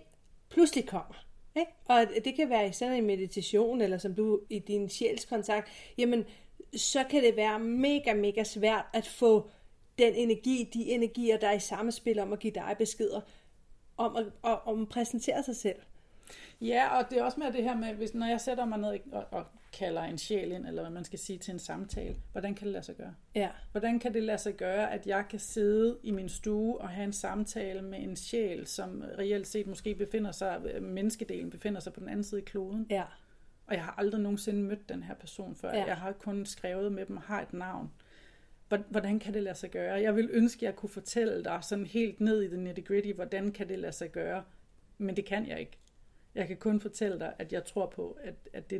pludselig kommer, ikke? og det kan være i sådan en meditation, eller som du i din sjælskontakt, jamen, så kan det være mega, mega svært at få den energi, de energier, der er i samspil om at give dig beskeder, om at, om at præsentere sig selv. Ja, og det er også med det her med, hvis, når jeg sætter mig ned og, og kalder en sjæl ind, eller hvad man skal sige til en samtale, hvordan kan det lade sig gøre? Ja. Hvordan kan det lade sig gøre, at jeg kan sidde i min stue og have en samtale med en sjæl, som reelt set måske befinder sig, menneskedelen befinder sig på den anden side af kloden? Ja. Og jeg har aldrig nogensinde mødt den her person før. Ja. Jeg har kun skrevet med dem og har et navn. Hvordan kan det lade sig gøre? Jeg vil ønske, at jeg kunne fortælle dig sådan helt ned i det nitty gritty, hvordan kan det lade sig gøre? Men det kan jeg ikke. Jeg kan kun fortælle dig, at jeg tror på, at, at det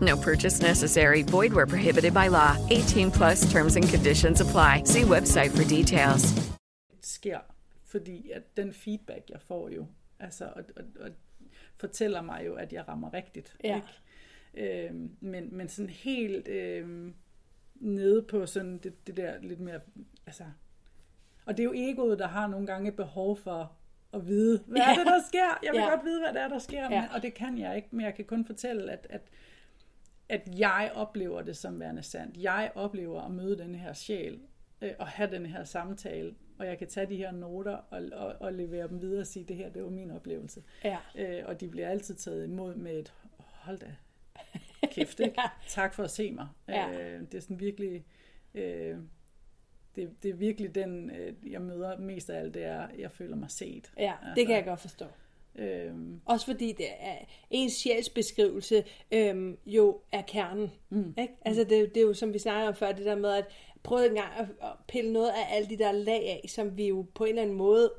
No purchase necessary. Void where prohibited by law. 18 plus terms and conditions apply. See website for details. sker, fordi at den feedback, jeg får jo, altså, og, og, og fortæller mig jo, at jeg rammer rigtigt. Ja. Ikke? Øhm, men, men sådan helt øhm, nede på sådan det, det der lidt mere, altså, og det er jo egoet, der har nogle gange et behov for at vide, hvad er det, der sker? Jeg vil Ja. godt vide, hvad det er, der sker, Ja. men, og det kan jeg ikke, men jeg kan kun fortælle, at, at, at jeg oplever det som værende sandt. Jeg oplever at møde den her sjæl, øh, og have den her samtale, og jeg kan tage de her noter og, og, og levere dem videre og sige, det her, det var min oplevelse. Ja. Øh, og de bliver altid taget imod med et, hold da, kæft, ikke? Ja. Tak for at se mig. Ja. Øh, det er sådan virkelig, øh, det, det er virkelig den, øh, jeg møder mest af alt, det er, jeg føler mig set. Ja, det kan jeg godt forstå. Øhm, Også fordi det er, ens sjælsbeskrivelse øhm, jo er kernen. Mm. Ikke? Altså det, det er jo, som vi snakkede om før, det der med at prøve engang at, at pille noget af alle de der lag af, som vi jo på en eller anden måde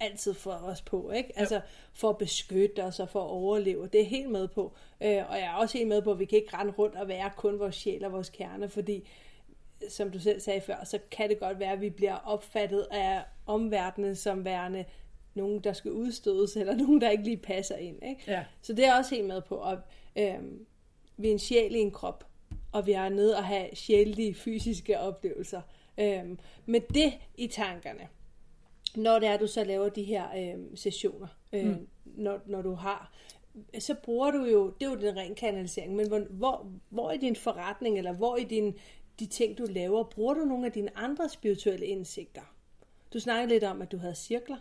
altid får os på. Ikke? Altså for at beskytte os og for at overleve. Det er helt med på. Øh, og jeg er også helt med på, at vi kan ikke rende rundt og være kun vores sjæl og vores kerne, fordi som du selv sagde før, så kan det godt være, at vi bliver opfattet af omverdenen som værende nogen, der skal udstødes, eller nogen, der ikke lige passer ind. Ikke? Ja. Så det er jeg også helt med på. Og, øhm, vi er en sjæl i en krop, og vi er nede og have sjældne fysiske oplevelser. Øhm, med det i tankerne, når det er, du så laver de her øhm, sessioner, øhm, mm. når, når du har, så bruger du jo, det er jo den ren kanalisering, men hvor, hvor, hvor i din forretning, eller hvor i din, de ting, du laver, bruger du nogle af dine andre spirituelle indsigter? Du snakkede lidt om, at du havde cirkler.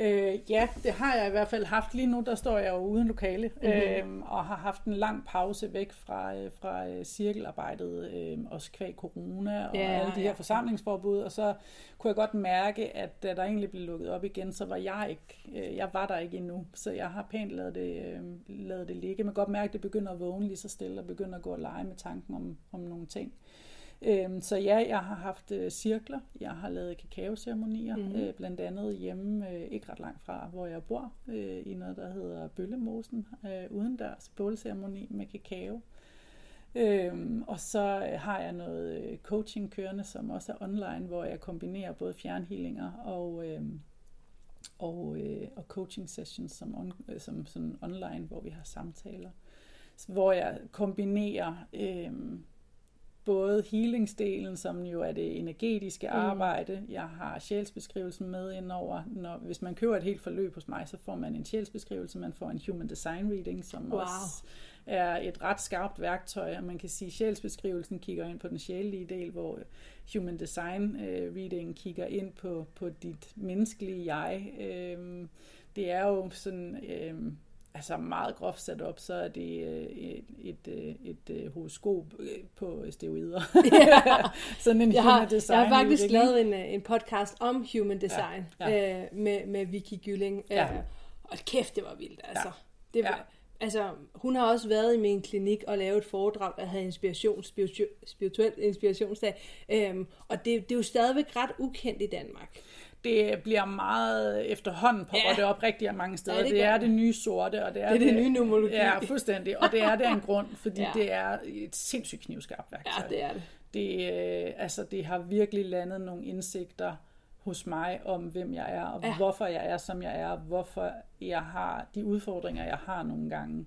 Øh, ja, det har jeg i hvert fald haft. Lige nu, der står jeg jo uden lokale, Mhm. øh, og har haft en lang pause væk fra, øh, fra øh, cirkelarbejdet, øh, også kvæg corona og Ja, alle de her ja. forsamlingsforbud, og så kunne jeg godt mærke, at da der egentlig blev lukket op igen, så var jeg ikke, øh, jeg var der ikke endnu, så jeg har pænt lavet det, øh, lavet det ligge. Man kan godt mærke, at det begynder at vågne lige så stille, og begynder at gå og lege med tanken om, om nogle ting. Øhm, så ja, jeg har haft øh, cirkler, jeg har lavet kakaoceremonier, mm-hmm. øh, blandt andet hjemme, øh, ikke ret langt fra, hvor jeg bor, øh, i noget, der hedder Bøllemosen, øh, udendørs bålceremoni med kakao. Øhm, og så har jeg noget coaching kørende, som også er online, hvor jeg kombinerer både fjernhealinger og, øh, og, øh, og coaching sessions som, on, som sådan online, hvor vi har samtaler. Hvor jeg kombinerer øh, både healingsdelen, som jo er det energetiske Mm. arbejde. Jeg har sjælsbeskrivelsen med indover. Når, hvis man køber et helt forløb hos mig, så får man en sjælsbeskrivelse, man får en human design reading, som Wow. også er et ret skarpt værktøj, og man kan sige, at sjælsbeskrivelsen kigger ind på den sjælelige del, hvor human design øh, reading kigger ind på, på dit menneskelige jeg. Øhm, det er jo sådan, øhm, altså meget groft sat op, så er det øh, et, et, øh, et, et horoskop øh, på steroider. sådan en jeg human har, design jeg har faktisk reading. lavet en, en podcast om human design Ja, ja, ja. Øh, med, med Vicky Gylling. Ja. Øh, og kæft, det var vildt, altså. Ja. Det var, Ja. Altså, hun har også været i min klinik og lavet et foredrag, der havde inspiration, spiritu, spirituel inspirationsdag. Øhm, og det, det er jo stadigvæk ret ukendt i Danmark. Det bliver meget efterhånden popper Ja. det op rigtig mange steder. Ja, det det, det er det. det nye sorte, og det er Det er det nye numerologi. Ja, fuldstændig. Og det er det af en grund, fordi Ja. det er et sindssygt knivskarpt værktøj. Ja, det er det. Det, øh, altså, det har virkelig landet nogle indsigter hos mig om, hvem jeg er, og ja. hvorfor jeg er, som jeg er, og hvorfor jeg har de udfordringer, jeg har nogle gange.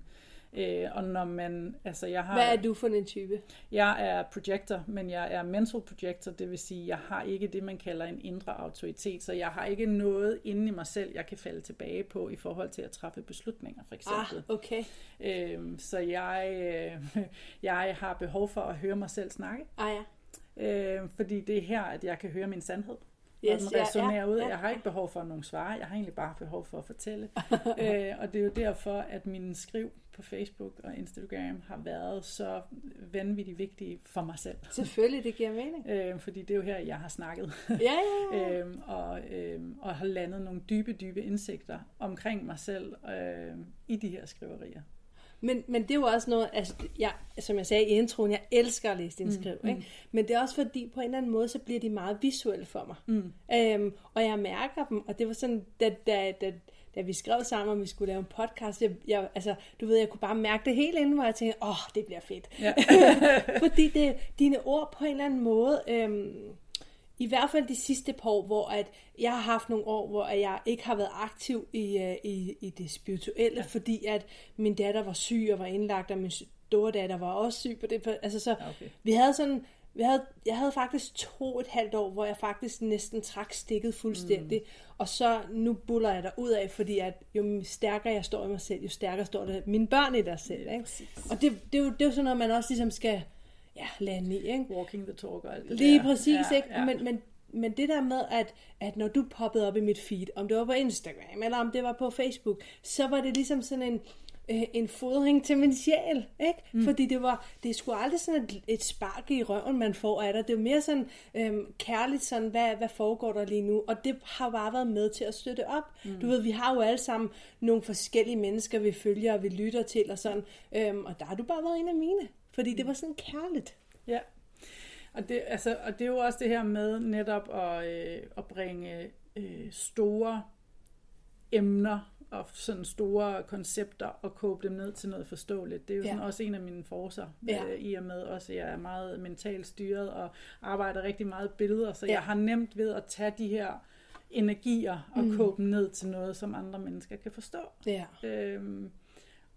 Øh, og når man, altså jeg har... Hvad er du for en type? Jeg er projector, men jeg er mental projector, det vil sige, jeg har ikke det, man kalder en indre autoritet, så jeg har ikke noget inde i mig selv, jeg kan falde tilbage på i forhold til at træffe beslutninger, for eksempel. Ah, okay. Øhm, så jeg, øh, jeg har behov for at høre mig selv snakke, Ah ja. øh, fordi det er her, at jeg kan høre min sandhed. Yes, Yes, den ja, ja, resonerer ud. ja. Jeg har ikke behov for nogen svar, jeg har egentlig bare behov for at fortælle. øh, og det er jo derfor, at mine skriv på Facebook og Instagram har været så vanvittigt vigtige for mig selv. Selvfølgelig, det giver mening. Øh, fordi det er jo her, jeg har snakket. Ja, ja, ja. øhm, og, øhm, og har landet nogle dybe, dybe indsigter omkring mig selv øh, i de her skriverier. Men, men det er jo også noget, altså, jeg, som jeg sagde i introen, jeg elsker at læse dine skriv. mm. Ikke? Men det er også fordi, på en eller anden måde, så bliver de meget visuelle for mig. Mm. Øhm, og jeg mærker dem, og det var sådan, da, da, da, da vi skrev sammen, om vi skulle lave en podcast, jeg, jeg, altså, du ved, jeg kunne bare mærke det hele inden, hvor jeg tænkte, åh, oh, det bliver fedt. Ja. fordi det, dine ord på en eller anden måde, øhm, i hvert fald de sidste par år, hvor at jeg har haft nogle år, hvor at jeg ikke har været aktiv i, øh, i, i det spirituelle, ja. fordi at min datter var syg og var indlagt, og min store datter var også syg på det. Altså så, Okay. vi havde sådan, vi havde, jeg havde faktisk to et halvt år, hvor jeg faktisk næsten trak stikket fuldstændig. Mm. Og så nu buller jeg der ud af, fordi at jo stærkere jeg står i mig selv, jo stærkere står det mine børn i dig selv. Ikke? Og det, det, er jo, det er jo sådan noget, man også ligesom skal ja, lande i. Ikke? Walking the talk og alt det Lige der. præcis, ja, ikke? Ja. Men, men, men det der med, at, at når du poppede op i mit feed, om det var på Instagram, eller om det var på Facebook, så var det ligesom sådan en, øh, en fodring til min sjæl, ikke? Mm. Fordi det var, det er sgu aldrig sådan et, et spark i røven, man får af dig. Det er jo mere sådan øhm, kærligt sådan, hvad, hvad foregår der lige nu? Og det har bare været med til at støtte op. Mm. Du ved, vi har jo alle sammen nogle forskellige mennesker, vi følger og vi lytter til, og sådan. Øhm, og der har du bare været en af mine. Fordi det var sådan kærligt. Ja. Og det, altså, og det er jo også det her med netop at, øh, at bringe øh, store emner og sådan store koncepter og kåbe dem ned til noget forståeligt. Det er jo Ja. sådan også en af mine forser, Ja. øh, i og med også, at jeg er meget mentalt styret og arbejder rigtig meget billeder, så Ja. jeg har nemt ved at tage de her energier og mm. kåbe dem ned til noget, som andre mennesker kan forstå. Ja. Øhm,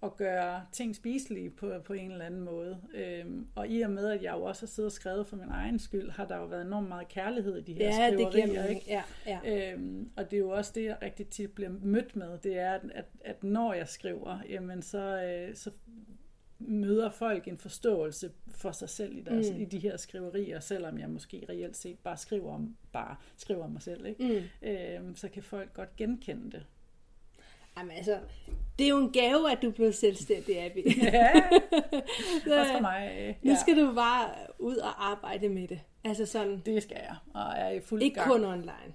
og gøre ting spiselige på, på en eller anden måde. Øhm, og i og med, at jeg jo også har siddet og skrevet for min egen skyld, har der jo været enormt meget kærlighed i de her Ja, det giver skriverier. ikke? Ja, ja. Øhm, og det er jo også det, jeg rigtig tit bliver mødt med, det er, at, at, at når jeg skriver, jamen så, øh, så møder folk en forståelse for sig selv i, deres, mm. i de her skriverier, selvom jeg måske reelt set bare skriver om, bare skriver om mig selv. Ikke? Mm. Øhm, så kan folk godt genkende det. Jamen altså, det er jo en gave, at du blev selvstændig, Abby. Ja, Så, også for mig. øh, Nu ja. skal du bare ud og arbejde med det. Altså sådan, Det skal jeg, og er i fuld ikke gang. kun online.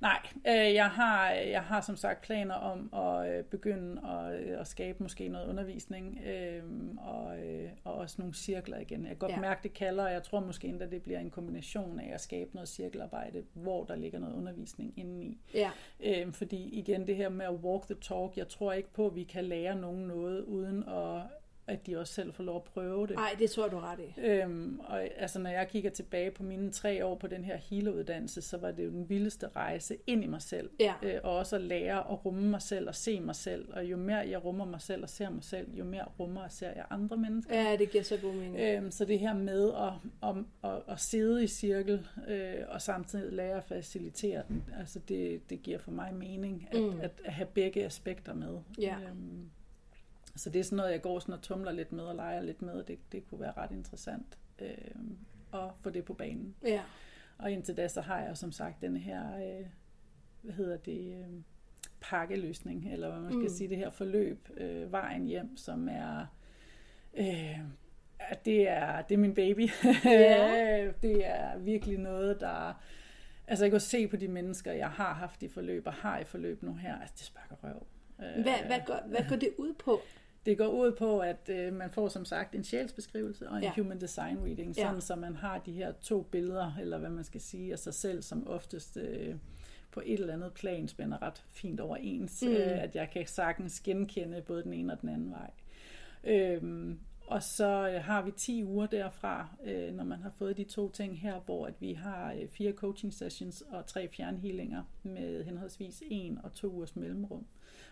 Nej, øh, jeg, har, jeg har som sagt planer om at øh, begynde at, øh, at skabe måske noget undervisning, øh, og, øh, og også nogle cirkler igen. Jeg kan godt Ja. ja. mærke, det kalder, og jeg tror måske endda, det bliver en kombination af at skabe noget cirkelarbejde, hvor der ligger noget undervisning indeni. Ja. Øh, fordi igen, det her med at walk the talk, jeg tror ikke på, at vi kan lære nogen noget uden at at de også selv får lov at prøve det. Nej, det tror du ret i. Øhm, og altså, når jeg kigger tilbage på mine tre år på den her healeruddannelse, så var det jo den vildeste rejse ind i mig selv. Ja. Øh, og også at lære at rumme mig selv og se mig selv. Og jo mere jeg rummer mig selv og ser mig selv, jo mere rummer og ser jeg andre mennesker. Ja, det giver så god mening. Øhm, så det her med at, at, at, at sidde i cirkel øh, og samtidig lære at facilitere den, altså det, det giver for mig mening at, mm. at, at have begge aspekter med. Ja. Øhm, så det er sådan noget, jeg går sådan og tumler lidt med og leger lidt med, og det, det kunne være ret interessant øhm, at få det på banen. Ja. Og indtil da, så har jeg som sagt den her, øh, hvad hedder det, øh, pakkeløsning, eller hvad man skal Mm. sige, det her forløb, øh, vejen hjem, som er, øh, det er, det er min baby. Ja. det er virkelig noget, der, altså jeg kan se på de mennesker, jeg har haft i forløb, og har i forløb nu her, altså det sparker røv. Øh, Hvad, hvad, går, hvad går det ud på? Det går ud på, at øh, man får som sagt en sjælsbeskrivelse og en Ja. ja. human design reading, Ja. sådan så man har de her to billeder, eller hvad man skal sige, af sig selv, som oftest øh, på et eller andet plan spænder ret fint overens, Mm. mm. øh, at jeg kan sagtens genkende både den ene og den anden vej. Øhm, og så øh, har vi 10 uger derfra, øh, når man har fået de to ting her, hvor at vi har øh, fire coaching sessions og tre fjernhealinger med henholdsvis en og to ugers mellemrum,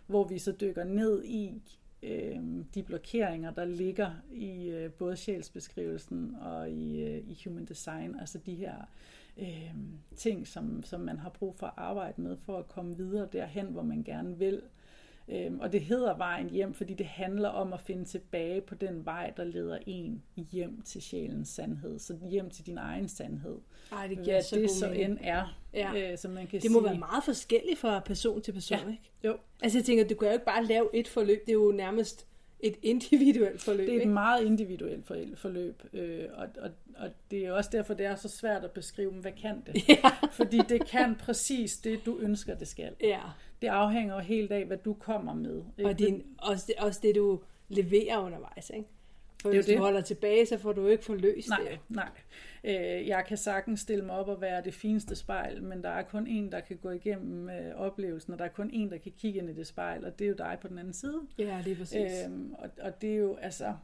hvor vi så dykker ned i øh, de blokeringer, der ligger i øh, både sjælsbeskrivelsen og i, øh, i human design, altså de her øh, ting, som, som man har brug for at arbejde med for at komme videre derhen, hvor man gerne vil. Øhm, og det hedder vejen hjem, fordi det handler om at finde tilbage på den vej, der leder en hjem til sjælens sandhed. Så hjem til din egen sandhed. Ej, det giver Hvad så det så end er, Ja. øh, som man kan Det må sige. være meget forskelligt fra person til person, Ja. ikke? Jo. Altså jeg tænker, du kan jo ikke bare lave et forløb, det er jo nærmest et individuelt forløb, Det er et ikke? meget individuelt for- forløb, øh, og, og, og det er også derfor, det er så svært at beskrive, hvad kan det? Ja. Fordi det kan præcis det, du ønsker, det skal. Ja. Det afhænger helt af, hvad du kommer med. ikke? Og din, også, det, også det, du leverer undervejs, ikke? For Det hvis du det. holder tilbage, så får du ikke forløst Nej, det. nej. Øh, jeg kan sagtens stille mig op og være det fineste spejl, men der er kun en, der kan gå igennem øh, oplevelsen, og der er kun en, der kan kigge ind i det spejl, og det er jo dig på den anden side. Ja, det er præcis. Øhm, og, og det er jo altså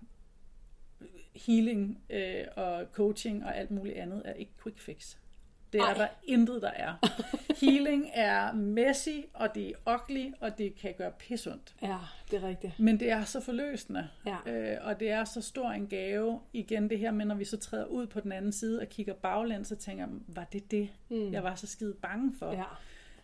healing øh, og coaching og alt muligt andet er ikke quick fix. Det er Ej. der intet, der er. Healing er messy, og det er ugly, og det kan gøre pissundt. Ja, det er rigtigt. Men det er så forløsende, Ja. øh, og det er så stor en gave. Igen det her med, når vi så træder ud på den anden side og kigger baglæns, så tænker jeg, var det det, mm. jeg var så skide bange for? Ja.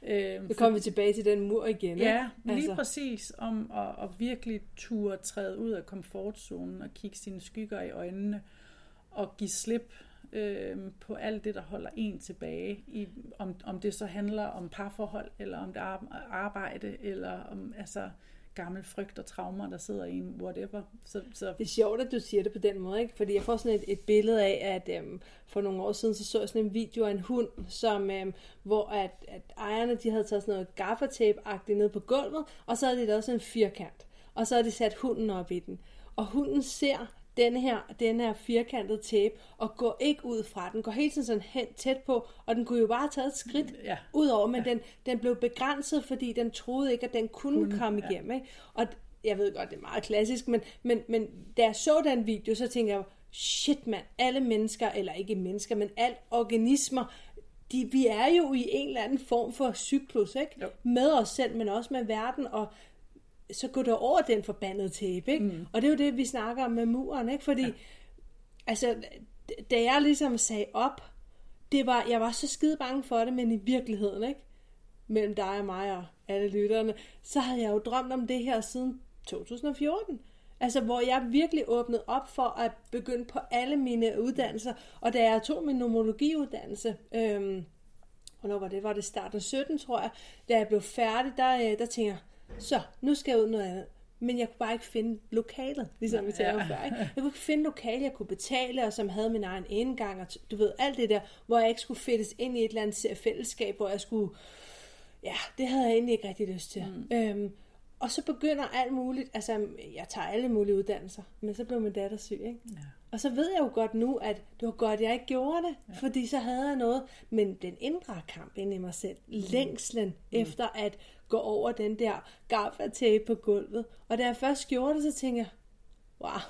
Øh, Nu kommer vi tilbage til den mur igen, Ja, ikke? lige Altså. præcis. Om at, at virkelig turde træde ud af komfortzonen og kigge sine skygger i øjnene og give slip øh, på alt det, der holder en tilbage. I, om, om det så handler om parforhold, eller om det er arbejde, eller om altså, gammel frygt og traumer, der sidder i en, whatever. Så, så Det er sjovt, at du siger det på den måde, ikke? Fordi jeg får sådan et, et billede af, at øhm, for nogle år siden, så så jeg sådan en video af en hund, som, øhm, hvor at, at ejerne, de havde taget sådan noget gaffatape-agtigt ned på gulvet, og så havde de lavet sådan en firkant. Og så havde de sat hunden op i den. Og hunden ser den her, den her firkantede tape, og går ikke ud fra den, går hele tiden sådan hen tæt på, og den kunne jo bare have taget et skridt Ja. ud over, men den, den blev begrænset, fordi den troede ikke, at den kunne, Kunne, komme ja. igennem. Ikke? Og jeg ved godt, det er meget klassisk, men, men, men da jeg så den video, så tænkte jeg, shit mand, alle mennesker, eller ikke mennesker, men alle organismer, de, vi er jo i en eller anden form for cyklus, ikke? Jo. Med os selv, men også med verden, og så går der over den forbandede tape, ikke? Mm. Og det er jo det, vi snakker om med muren, ikke? Fordi, ja. altså, da jeg ligesom sagde op, det var, jeg var så skide bange for det, men i virkeligheden, ikke? Mellem dig og mig og alle lytterne, så havde jeg jo drømt om det her siden 2014. Altså, hvor jeg virkelig åbnede op for at begynde på alle mine uddannelser. Og da jeg tog min nomologiuddannelse, øhm, hvornår var det? Var det starten af 17, tror jeg. Da jeg blev færdig, der, øh, der tænkte jeg, så, nu skal jeg ud noget andet. Men jeg kunne bare ikke finde lokalet, ligesom vi talte om før. Ikke? Jeg kunne ikke finde lokale, jeg kunne betale, og som havde min egen indgang, og du ved, alt det der, hvor jeg ikke skulle fættes ind i et eller andet fællesskab, hvor jeg skulle, ja, det havde jeg egentlig ikke rigtig lyst til. Mm. Øhm, og så begynder alt muligt, altså jeg tager alle mulige uddannelser, men så blev min datter syg, ikke? Ja. Og så ved jeg jo godt nu, at det var godt, jeg ikke gjorde det, ja. fordi så havde jeg noget, men den indre kamp inde i mig selv, mm. længslen mm. efter at gå over den der gaffatape på gulvet, og da jeg først gjorde det, så tænkte jeg, wow,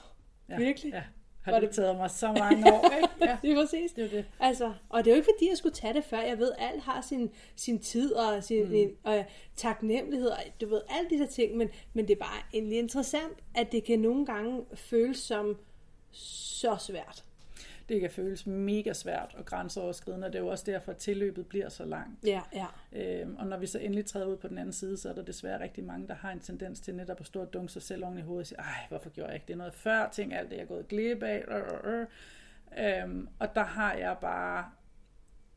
Ja. Virkelig. Ja. Har Var det, taget mig så mange år, ikke? Ja. Det er præcis. Det er det. Altså, og det er jo ikke fordi, jeg skulle tage det før. Jeg ved, alt har sin, sin tid og sin mm. og taknemmelighed og du ved, alle de der ting. Men, men det er bare egentlig interessant, at det kan nogle gange føles som så svært. Det kan føles mega svært og grænseoverskridende, og det er jo også derfor, at tilløbet bliver så langt. Ja, ja. Øhm, og når vi så endelig træder ud på den anden side, så er der desværre rigtig mange, der har en tendens til netop at stå og dunke sig selv oven i hovedet og sige, ej, hvorfor gjorde jeg ikke det noget før? Tænk alt det, jeg er gået glip af. Øh, øh, øh. Øhm, og der har jeg bare,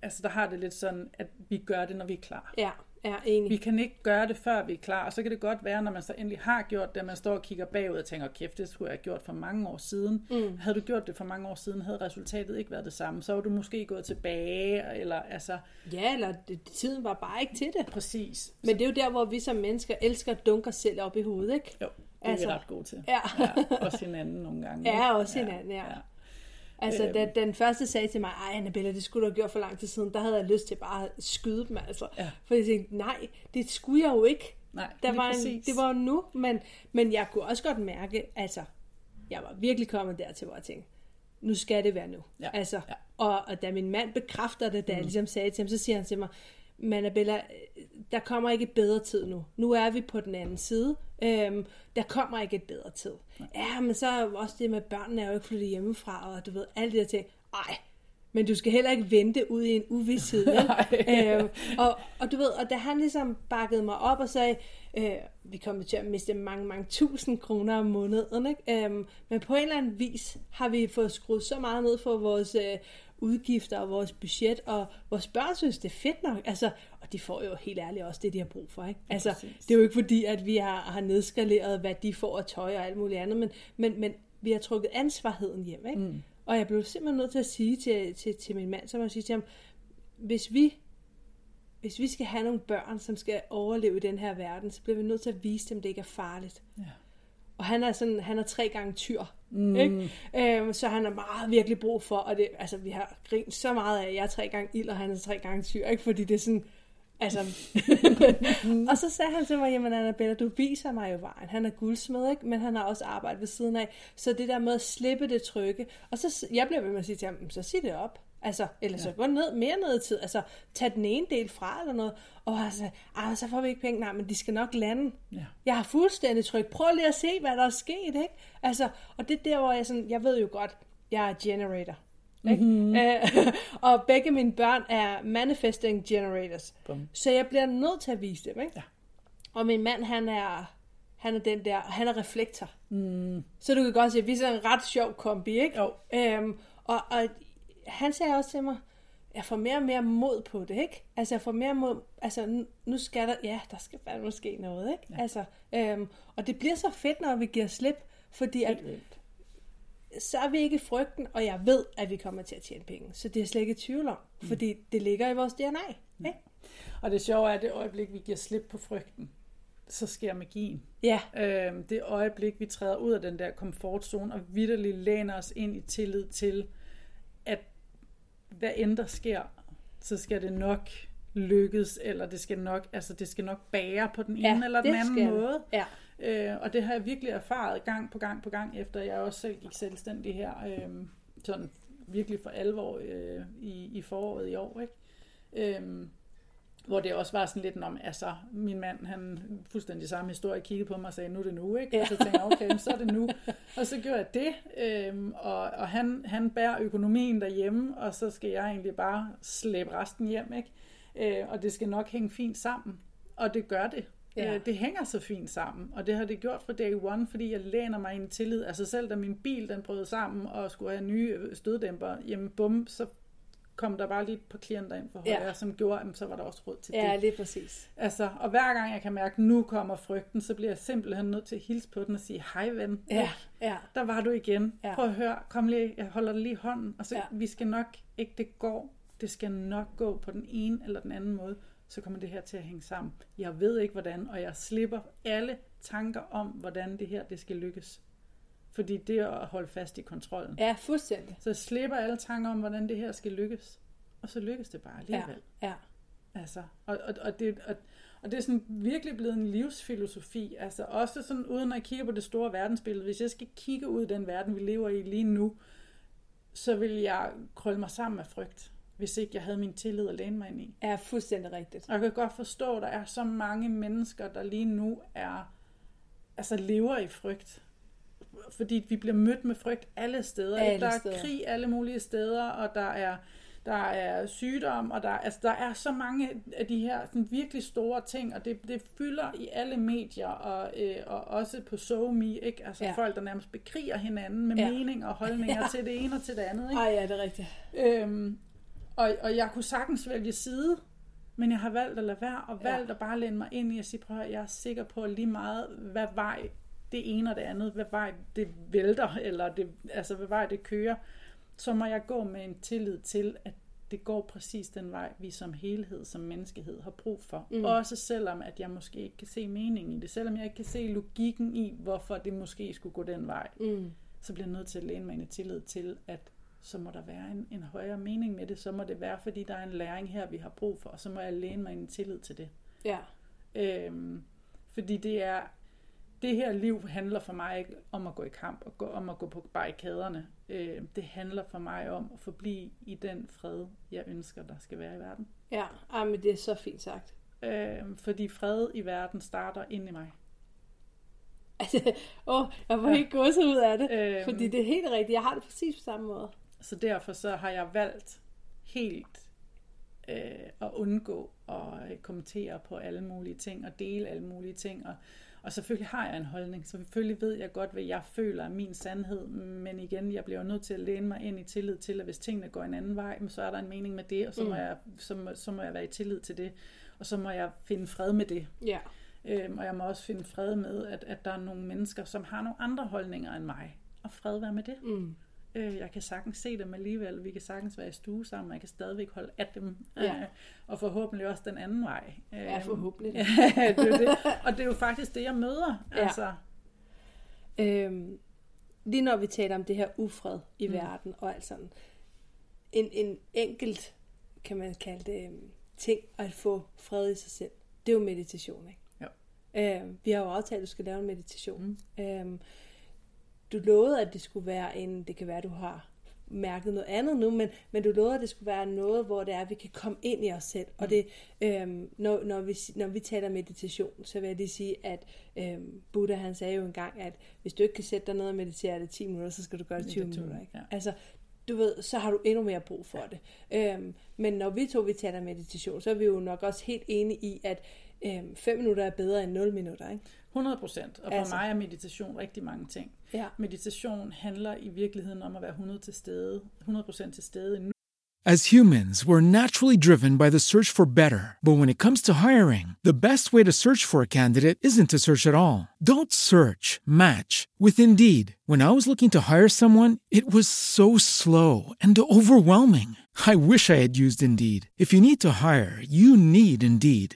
altså der har det lidt sådan, at vi gør det, når vi er klar. Ja, ja, enig. Vi kan ikke gøre det, før vi er klar, og så kan det godt være, når man så endelig har gjort det, at man står og kigger bagud og tænker, kæft, det skulle jeg have gjort for mange år siden. Mm. Havde du gjort det for mange år siden, havde resultatet ikke været det samme. Så var du måske gået tilbage, eller altså... Ja, eller det, tiden var bare ikke til det. Præcis. Men det er jo der, hvor vi som mennesker elsker at dunke os selv op i hovedet, ikke? Jo, det er altså, vi ret gode til. Ja. ja. Også hinanden nogle gange. Ja, også hinanden, ja. Altså, Øhm. da den første sagde til mig, ej Annabella, det skulle du have gjort for lang tid siden, der havde jeg lyst til bare at skyde dem, altså. Ja. For jeg tænkte, nej, det skulle jeg jo ikke. Nej, der var en, det var jo nu, men, men jeg kunne også godt mærke, altså, jeg var virkelig kommet dertil, hvor jeg tænkte, nu skal det være nu. Ja, Altså, ja. og, og da min mand bekræfter det, da jeg Mm. ligesom sagde til ham, så siger han til mig, men Annabella, der kommer ikke et bedre tid nu. Nu er vi på den anden side. Øhm, der kommer ikke et bedre tid. Ja, men så er også det med, at børnene er jo ikke flyttet hjemmefra, og du ved, alle de der ting. Ej, men du skal heller ikke vente ud i en uvidshed. øhm, og, og du ved, og da han ligesom bakkede mig op og sagde, øh, vi kommer til at miste mange, mange tusind kroner om måneden, ikke? Øhm, men på en eller anden vis har vi fået skruet så meget ned for vores øh, udgifter og vores budget, og vores børn synes, det er fedt nok. Altså, og de får jo helt ærligt også det, de har brug for. Ikke? Altså, det er jo ikke fordi, at vi har, har nedskaleret, hvad de får af tøj og alt muligt andet, men, men, men vi har trukket ansvarheden hjem. Ikke? Mm. Og jeg blev simpelthen nødt til at sige til, til, til min mand, så må jeg sige til ham, hvis vi, hvis vi skal have nogle børn, som skal overleve i den her verden, så bliver vi nødt til at vise dem, at det ikke er farligt. Ja. Og han er sådan, han er tre gange tyr. Mm. Ikke? Øhm, så han har meget virkelig brug for, og det, altså vi har grint så meget af, at jeg er tre gange ild, og han er tre gange tyr, ikke? Fordi det er sådan, altså... og så sagde han til mig, jamen Annabella, du viser mig jo vejen. Han er guldsmed, ikke? Men han har også arbejdet ved siden af. Så det der med at slippe det trygge. Og så, jeg bliver ved med at sige til ham, "Men så sig det op. Altså, eller så gå ned, mere ned i tid. Altså, tag den ene del fra eller noget. Og altså, ah, så får vi ikke penge. Nej, men de skal nok lande. Ja. Jeg har fuldstændig tryk. Prøv lige at se, hvad der er sket, ikke? Altså, og det er der, hvor jeg sådan, jeg ved jo godt, jeg er generator. Ikke? Mhm. Øh, og begge mine børn er manifesting generators. Bum. Så jeg bliver nødt til at vise dem, ikke? Ja. Og min mand, han er, han er den der, han er reflektor. Mm. Så du kan godt se, at vi er sådan en ret sjov kombi, ikke? Jo. Øhm, og, og han sagde også til mig, jeg får mere og mere mod på det, ikke? Altså, jeg får mere mod, altså, nu, skal der, ja, der skal fandme ske noget, ikke? Ja. Altså, øhm, og det bliver så fedt, når vi giver slip, fordi at, så er vi ikke i frygten, og jeg ved, at vi kommer til at tjene penge. Så det er jeg slet ikke i tvivl om, Mm. fordi det ligger i vores DNA, ikke? Og det sjove er, at det øjeblik, vi giver slip på frygten, så sker magien. Ja. Øhm, det øjeblik, vi træder ud af den der komfortzone og vidderligt læner os ind i tillid til, at hvad end der sker, så skal det nok lykkes, eller det skal nok, altså det skal nok bære på den ene Ja, eller den anden skal måde. Ja. Øh, og det har jeg virkelig erfaret gang på gang på gang, efter jeg også selv gik selvstændig her, øh, sådan virkelig for alvor øh, i, i foråret i år, ikke? Øh, hvor det også var sådan lidt om, altså, min mand, han fuldstændig samme historie, kiggede på mig og sagde, nu er det nu, ikke? Og så tænkte jeg, okay, så er det nu. Og så gjorde jeg det, øhm, og, og han, han bærer økonomien derhjemme, og så skal jeg egentlig bare slæbe resten hjem, ikke? Øh, og det skal nok hænge fint sammen. Og det gør det. Ja. Øh, det hænger så fint sammen, og det har det gjort fra day one, fordi jeg læner mig i en tillid. Altså selv da min bil den brød sammen og skulle have nye støddæmper, jamen bum, så kom der bare lige et par klienter ind for højre, Ja. ja. som gjorde, at så var der også råd til Ja, det. lige præcis. Altså, og hver gang jeg kan mærke, at nu kommer frygten, så bliver jeg simpelthen nødt til at hilse på den og sige, hej ven, Ja, ja. der var du igen. Ja. Prøv at høre, kom lige, jeg holder dig lige hånden, og så Ja. ja. vi skal nok, ikke det går, det skal nok gå på den ene eller den anden måde, så kommer det her til at hænge sammen. Jeg ved ikke hvordan, og jeg slipper alle tanker om, hvordan det her det skal lykkes. Fordi det er at holde fast i kontrollen. Ja, fuldstændig. Så slipper alle tanker om, hvordan det her skal lykkes. Og så lykkes det bare Ja, alligevel. ja. Altså, og, og, og, det, og, og det er sådan virkelig blevet en livsfilosofi. Altså også sådan, uden at kigge på det store verdensbillede. Hvis jeg skal kigge ud i den verden, vi lever i lige nu, så vil jeg krølle mig sammen af frygt, hvis ikke jeg havde min tillid at læne mig ind i. Er fuldstændig rigtigt. Og jeg kan godt forstå, at der er så mange mennesker, der lige nu er, altså lever i frygt. Fordi vi bliver mødt med frygt alle steder. Alle der er steder. krig alle mulige steder, og der er, der er sygdom, og der, altså, der er så mange af de her sådan virkelig store ting, og det, det fylder i alle medier, og, øh, og også på SoMe, ikke? Altså Ja. ja. folk, der nærmest bekriger hinanden med Ja. ja. mening og holdninger Ja. ja. til det ene og til det andet. Ikke? Ej, ja, det er rigtigt. Øhm, og, og jeg kunne sagtens vælge side, men jeg har valgt at lade være, og Ja. valgt at bare læne mig ind i at sige, prøv at jeg er sikker på lige meget, hvad vej det ene og det andet, hvad vej det vælter, eller det, altså hvad vej det kører, så må jeg gå med en tillid til, at det går præcis den vej, vi som helhed, som menneskehed har brug for. Mm. Også selvom, at jeg måske ikke kan se meningen i det, selvom jeg ikke kan se logikken i, hvorfor det måske skulle gå den vej, Mm. så bliver jeg nødt til at læne mig i tillid til, at så må der være en, en højere mening med det. Så må det være, fordi der er en læring her, vi har brug for, og så må jeg læne mig i tillid til det. Ja. Øhm, fordi det er, det her liv handler for mig ikke om at gå i kamp og gå, om at gå på barrikaderne. Øh, det handler for mig om at forblive i den fred, jeg ønsker, der skal være i verden. Ja, ej, men det er så fint sagt. Øh, fordi fred i verden starter inde i mig. Altså, åh, jeg var helt gået ud af det. Øhm. Fordi det er helt rigtigt. Jeg har det præcis på samme måde. Så derfor så har jeg valgt helt øh, at undgå at øh, kommentere på alle mulige ting og dele alle mulige ting. Og, og selvfølgelig har jeg en holdning. Så selvfølgelig ved jeg godt, hvad jeg føler er min sandhed. Men igen, jeg bliver nødt til at læne mig ind i tillid til, at hvis tingene går en anden vej, så er der en mening med det, og så, må, Mm. jeg, så, må, så må jeg være i tillid til det. Og så må jeg finde fred med det. Ja. Øhm, og jeg må også finde fred med, at, at der er nogle mennesker, som har nogle andre holdninger end mig. Og fred være med det. Mm. Øh, jeg kan sagtens se dem alligevel. Vi kan sagtens være i stue sammen. og Jeg kan stadigvæk holde af dem. Ja. Øh, og forhåbentlig også den anden vej. Ja, Øh, forhåbentlig. ja, det er det. Og det er jo faktisk det, jeg møder. Ja. Altså, Øhm, lige når vi taler om det her ufred i mm. Verden og alt sådan. En, en enkelt, kan man kalde det, øhm, ting at få fred i sig selv. Det er jo meditation, ikke? Jo. Øhm, vi har jo aftalt, at du skal lave en meditation. Mm. Øhm, du lovede, at det skulle være en, det kan være, du har mærket noget andet nu, men, men du lovede, at det skulle være noget, hvor det er, at vi kan komme ind i os selv. Mm. Og det, øhm, når, når, vi, når vi taler meditation, så vil jeg lige sige, at øhm, Buddha han sagde jo engang, at hvis du ikke kan sætte dig ned og meditere det 10 minutter, så skal du gøre det 20 Meditation, minutter. Ikke? ja. Altså, du ved, så har du endnu mere brug for det. Øhm, men når vi to vi taler meditation, så er vi jo nok også helt enige i, at 5 minutter er bedre end 0 minutter. Ikke? 100 procent. Og for Altså. altså. mig er meditation rigtig mange ting. Ja. Meditation handler i virkeligheden om at være 100 til stede, 100 procent til stede nu. As humans, we're naturally driven by the search for better. But when it comes to hiring, the best way to search for a candidate isn't to search at all. Don't search, match with Indeed. When I was looking to hire someone, it was so slow and overwhelming. I wish I had used Indeed. If you need to hire, you need Indeed.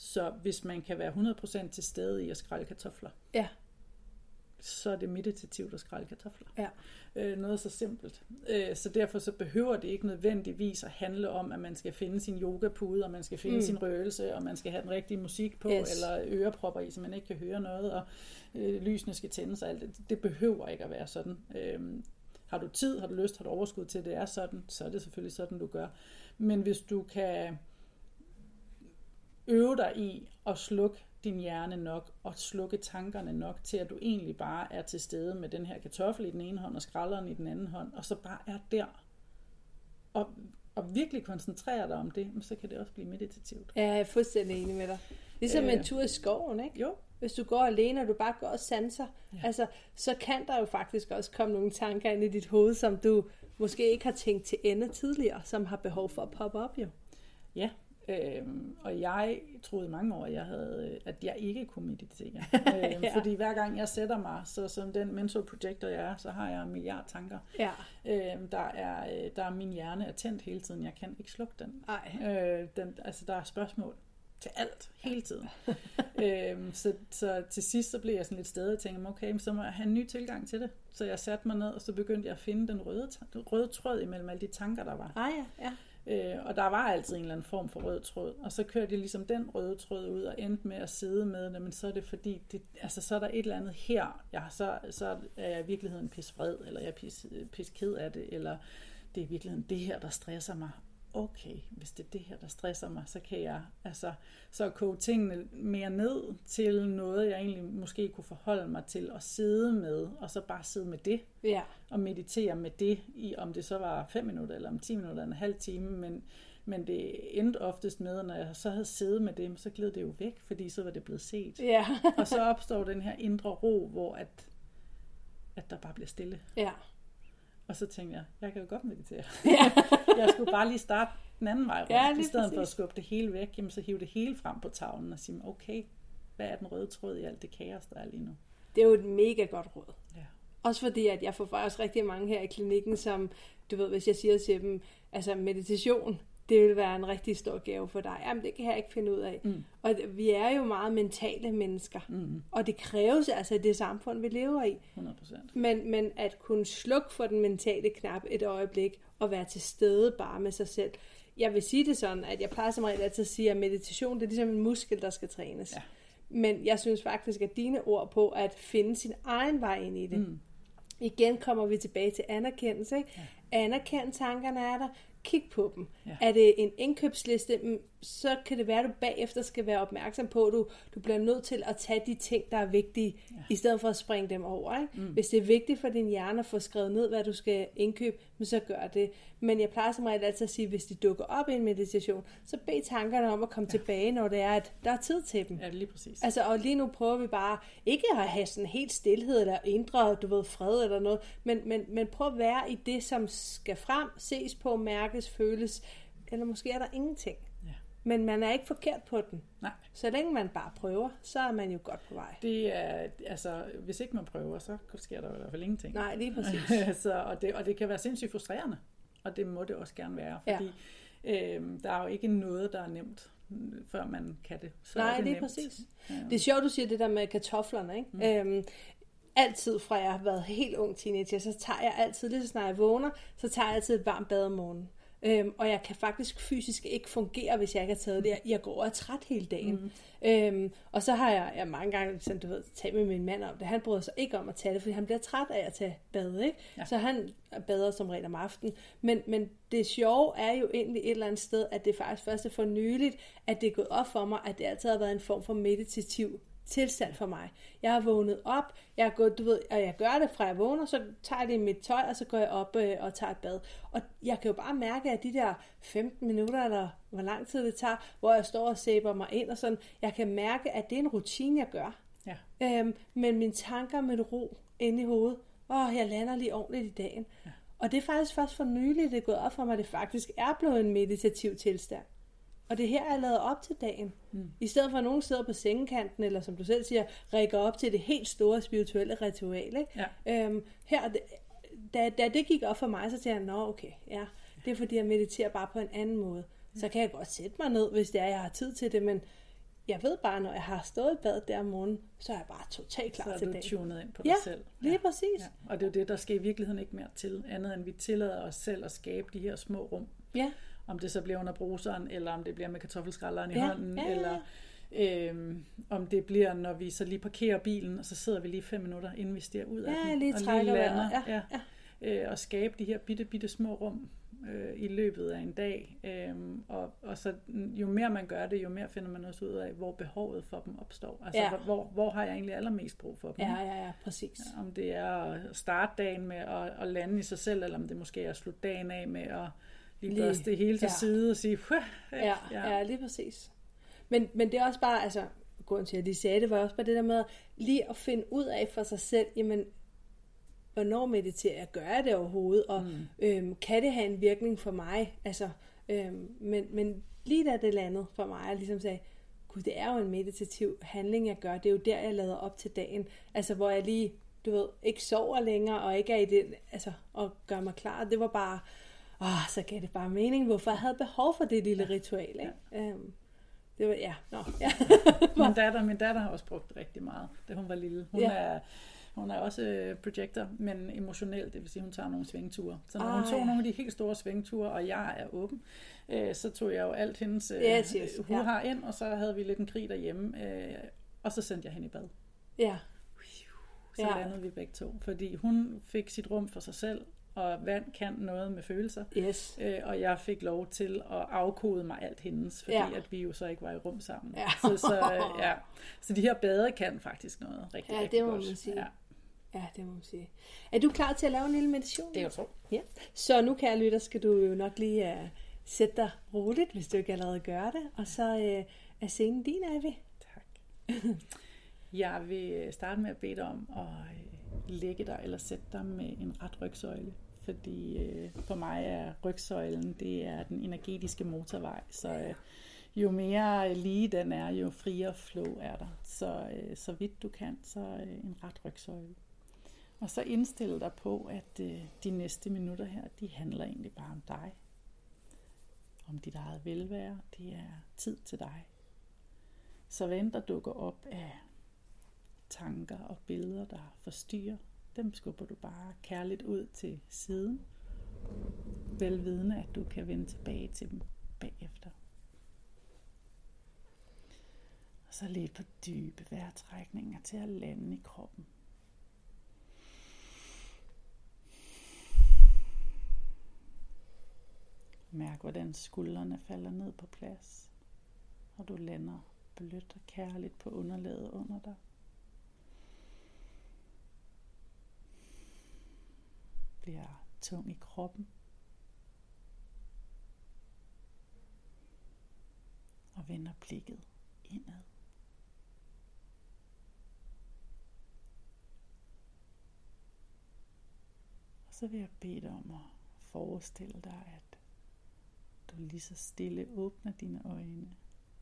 Så hvis man kan være 100% til stede i at skrælle kartofler, Ja. så er det meditativt at skrælle kartofler. Ja. Øh, noget så simpelt. Øh, så derfor så behøver det ikke nødvendigvis at handle om, at man skal finde sin yogapude, og man skal finde mm. sin røgelse, og man skal have den rigtige musik på, Yes. eller ørepropper i, så man ikke kan høre noget, og øh, lysene skal tændes og alt det. Det behøver ikke at være sådan. Øh, har du tid, har du lyst, har du overskud til, at det er sådan, så er det selvfølgelig sådan, du gør. Men hvis du kan øve dig i at slukke din hjerne nok, og slukke tankerne nok til, at du egentlig bare er til stede med den her kartoffel i den ene hånd, og skralderen i den anden hånd, og så bare er der, og, og virkelig koncentrere dig om det, så kan det også blive meditativt. Ja, jeg er fuldstændig enig med dig. Ligesom øh, en tur i skoven, ikke? Jo. Hvis du går alene, og du bare går og sanser, ja. altså, så kan der jo faktisk også komme nogle tanker ind i dit hoved, som du måske ikke har tænkt til ende tidligere, som har behov for at poppe op jo. Ja, øhm, og jeg troede i mange år, at jeg, havde, at jeg ikke kunne meditere. øhm, Ja. Fordi hver gang jeg sætter mig, så som den mental projector jeg er, så har jeg en milliard tanker. Ja. Øhm, der, er, øh, der er min hjerne er tændt hele tiden. Jeg kan ikke slukke den. Ej. Øh, den altså, der er spørgsmål til alt, hele tiden. øhm, så, så til sidst så blev jeg sådan lidt stedig og tænkte, okay, så må jeg have en ny tilgang til det. Så jeg satte mig ned, og så begyndte jeg at finde den røde, den røde tråd imellem alle de tanker, der var. Ah ja, ja. Øh, og der var altid en eller anden form for rød tråd. Og så kørte jeg ligesom den røde tråd ud og endte med at sidde med det, men så er det fordi, det, altså så er der et eller andet her, jeg, så, så er jeg i virkeligheden pis vred, eller jeg er pis, pis ked af det, eller det er i virkeligheden det her, der stresser mig. Okay, hvis det er det her, der stresser mig, så kan jeg altså så koge tingene mere ned til noget, jeg egentlig måske kunne forholde mig til at sidde med, og så bare sidde med det Ja. og meditere med det, i om det så var 5 minutter, eller om 10 minutter, eller en halv time, men, men det endte oftest med, når jeg så havde siddet med det, så gled det jo væk, fordi så var det blevet set. Ja. og så opstår den her indre ro, hvor at, at der bare bliver stille. Ja. Og så tænkte jeg, jeg kan jo godt meditere. jeg skulle bare lige starte den anden vej rundt. Ja, I stedet for at skubbe det hele væk, jamen, så hive det hele frem på tavlen og sige, okay, hvad er den røde tråd i alt det kaos, der er lige nu? Det er jo et mega godt råd. Ja. Også fordi, at jeg får faktisk rigtig mange her i klinikken, som, du ved, hvis jeg siger til dem, altså meditation, det vil være en rigtig stor gave for dig. Jamen, det kan jeg ikke finde ud af. Mm. Og vi er jo meget mentale mennesker. Mm. Og det kræves altså i det samfund, vi lever i. 100 procent. Men, men at kunne slukke for den mentale knap et øjeblik, og være til stede bare med sig selv. Jeg vil sige det sådan, at jeg plejer som regel altid at sige, at meditation det er ligesom en muskel, der skal trænes. Ja. Men jeg synes faktisk, at dine ord på at finde sin egen vej ind i det, mm. igen kommer vi tilbage til anerkendelse. Ikke? Ja. Anerkend tankerne er der, kig på dem. Ja. Er det en indkøbsliste, mm, så kan det være, at du bagefter skal være opmærksom på, at du, du bliver nødt til at tage de ting, der er vigtige, ja. i stedet for at springe dem over. Ikke? Mm. Hvis det er vigtigt for din hjerne at få skrevet ned, hvad du skal indkøbe, så gør det. Men jeg plejer som regel altid at sige, at hvis de dukker op i en meditation, så bed tankerne om at komme ja. tilbage, når det er, at der er tid til dem. Ja, lige præcis. Altså, og lige nu prøver vi bare ikke at have sådan helt stillhed eller indre, du ved, fred eller noget, men, men, men prøv at være i det, som skal frem, ses på, mærkes, føles, eller måske er der ingenting. Ja. Men man er ikke forkert på den. Nej. Så længe man bare prøver, så er man jo godt på vej. Det er, altså, hvis ikke man prøver, så sker der i hvert fald ingenting. Nej, lige præcis. så, og, det, og det kan være sindssygt frustrerende, og det må det også gerne være, fordi ja. øhm, der er jo ikke noget, der er nemt, før man kan det. Så Nej, er det det er nemt. præcis. Det er sjovt, du siger det der med kartoflerne, ikke? Mm. Øhm, altid fra jeg har været helt ung teenager, så tager jeg altid, lige så snart jeg vågner, så tager jeg altid et varmt bad om morgenen. Øhm, og jeg kan faktisk fysisk ikke fungere, hvis jeg ikke har taget det. Jeg, jeg går og er træt hele dagen. Mm. Øhm, og så har jeg, jeg mange gange sådan, du ved, talt med min mand om det. Han bryder sig ikke om at tage det, fordi han bliver træt af at tage bad. Ikke? Ja. Så han bader som regel om aftenen. Men, men det sjove er jo egentlig et eller andet sted, at det faktisk først er for nyligt, at det er gået op for mig, at det altid har været en form for meditativ tilstand for mig. Jeg har vågnet op, jeg har gået, du ved, og jeg gør det fra jeg vågner, så tager jeg det i mit tøj, og så går jeg op øh, og tager et bad. Og jeg kan jo bare mærke, at de der 15 minutter, eller hvor lang tid det tager, hvor jeg står og sæber mig ind og sådan, jeg kan mærke, at det er en rutine, jeg gør. Ja. Øhm, men mine tanker med ro inde i hovedet, åh, jeg lander lige ordentligt i dagen. Ja. Og det er faktisk først for nylig, det er gået op for mig, at det faktisk er blevet en meditativ tilstand. Og det her er lavet op til dagen. Mm. I stedet for at nogen sidder på sengekanten, eller som du selv siger, rækker op til det helt store spirituelle ritual. Ikke? Ja. Øhm, her, da, da det gik op for mig, så tænkte jeg, nå okay, ja, det er fordi jeg mediterer bare på en anden måde. Så kan jeg godt sætte mig ned, hvis det er, jeg har tid til det, men jeg ved bare, når jeg har stået i bad der om morgenen, så er jeg bare totalt klar så er til du dagen. tunet ind på dig Ja, selv. lige præcis. Ja. Og det er jo det, der skal i virkeligheden ikke mere til, andet end vi tillader os selv at skabe de her små rum. Ja. Om det så bliver under bruseren, eller om det bliver med kartoffelskralderen i Ja, hånden, ja, ja, ja. eller øhm, om det bliver, når vi så lige parkerer bilen, og så sidder vi lige fem minutter, inden vi stiger ud af Ja, den. lige og trækker vejret. Ja, ja. ja. Øh, og skabe de her bitte, bitte små rum øh, i løbet af en dag. Øhm, og, og så jo mere man gør det, jo mere finder man også ud af, hvor behovet for dem opstår. Altså, Ja. hvor, hvor, har jeg egentlig allermest brug for dem? Ja, ja, ja, præcis. Om det er at starte dagen med at, at lande i sig selv, eller om det måske er at slutte dagen af med at lige, Lige- børste det hele til ja. side og sige, "Huh, Ja, ja. ja, lige præcis. Men, men det er også bare, altså, grunden til, at jeg lige sagde det, var også bare det der med lige at finde ud af for sig selv, jamen, hvornår mediterer jeg? Gør jeg det overhovedet? Og mm. øhm, kan det have en virkning for mig? Altså, øhm, men, men lige da det landede for mig, jeg ligesom sagde, gud, det er jo en meditativ handling, jeg gør. Det er jo der, jeg lader op til dagen. Altså, hvor jeg lige, du ved, ikke sover længere, og ikke er i den, altså, og gør mig klar. Det var bare, åh, så gav det bare mening, hvorfor jeg havde behov for det lille ritual, ikke? Ja. Øhm, det var, ja, nå, ja. min, datter, min datter har også brugt det rigtig meget, da hun var lille. Hun Ja. er hun er også øh, projector, men emotionelt, det vil sige, hun tager nogle svingture. Så når Ah, hun tog ja. nogle af de helt store svingture, og jeg er åben, øh, så tog jeg jo alt hendes øh, Yes, yes, øh, har ind, og så havde vi lidt en krig derhjemme, øh, og så sendte jeg hende i bad. ja. Så Ja. landede vi begge to, fordi hun fik sit rum for sig selv, og vand kan noget med følelser. Yes. Øh, og jeg fik lov til at afkode mig alt hendes, fordi Ja. at vi jo så ikke var i rum sammen. Ja. Så, så, øh, ja. så de her bade kan faktisk noget rigtig, Ja, rigtig det må godt. man sige. Ja. Ja, det må man sige. Er du klar til at lave en lille meditation? Det kan jeg tro. Ja. Så nu, kære lytter, skal du jo nok lige uh, sætte dig roligt, hvis du ikke allerede gør det. Og så uh, er scenen din, Ivy. Jeg vil starte med at bede dig om at øh, lægge dig eller sætte dig med en ret rygsøjle. Fordi øh, for mig er rygsøjlen, det er den energetiske motorvej. Så øh, jo mere lige den er, jo friere flow er der. Så, øh, så vidt du kan, så øh, en ret rygsøjle. Og så indstil dig på, at øh, de næste minutter her, de handler egentlig bare om dig. Om dit eget velvære. Det er tid til dig. Så hvad end der dukker op af tanker og billeder, der forstyrrer, dem skubber du bare kærligt ud til siden. Velvidende, at du kan vende tilbage til dem bagefter. Og så lidt på dybe vejrtrækninger til at lande i kroppen. Mærk, hvordan skuldrene falder ned på plads, og du lander blødt og kærligt på underlaget under dig. Bliver tung i kroppen. Og vender blikket indad. Og så vil jeg bede dig om at forestille dig, at du lige så stille åbner dine øjne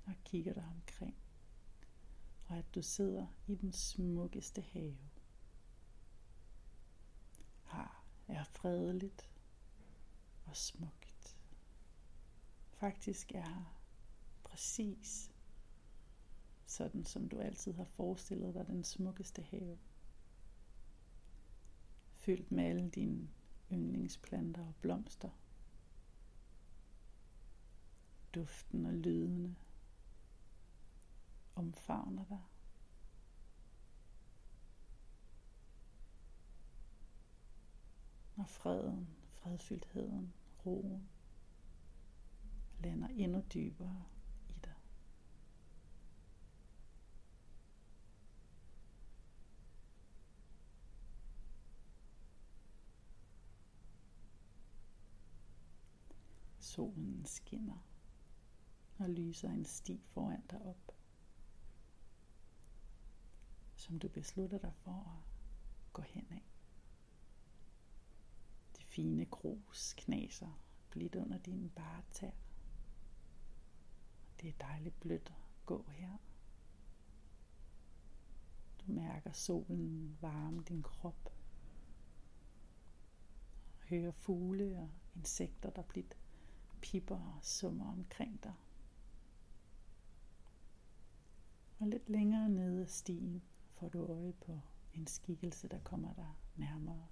og kigger dig omkring. Og at du sidder i den smukkeste have. Har er fredeligt og smukt. Faktisk er her præcis sådan, som du altid har forestillet dig den smukkeste have. Fyldt med alle dine yndlingsplanter og blomster. Duften og lydene omfavner dig. Og freden, fredfyldtheden, roen lander endnu dybere i dig. Solen skinner og lyser en sti foran dig op, som du beslutter dig for at gå hen af. Fine grus knaser blidt under dine bare tær. Det er dejligt blødt at gå her. Du mærker solen varme din krop. Hører fugle og insekter, der blidt pipper og summer omkring dig. Og lidt længere nede af stien får du øje på en skikkelse, der kommer dig nærmere.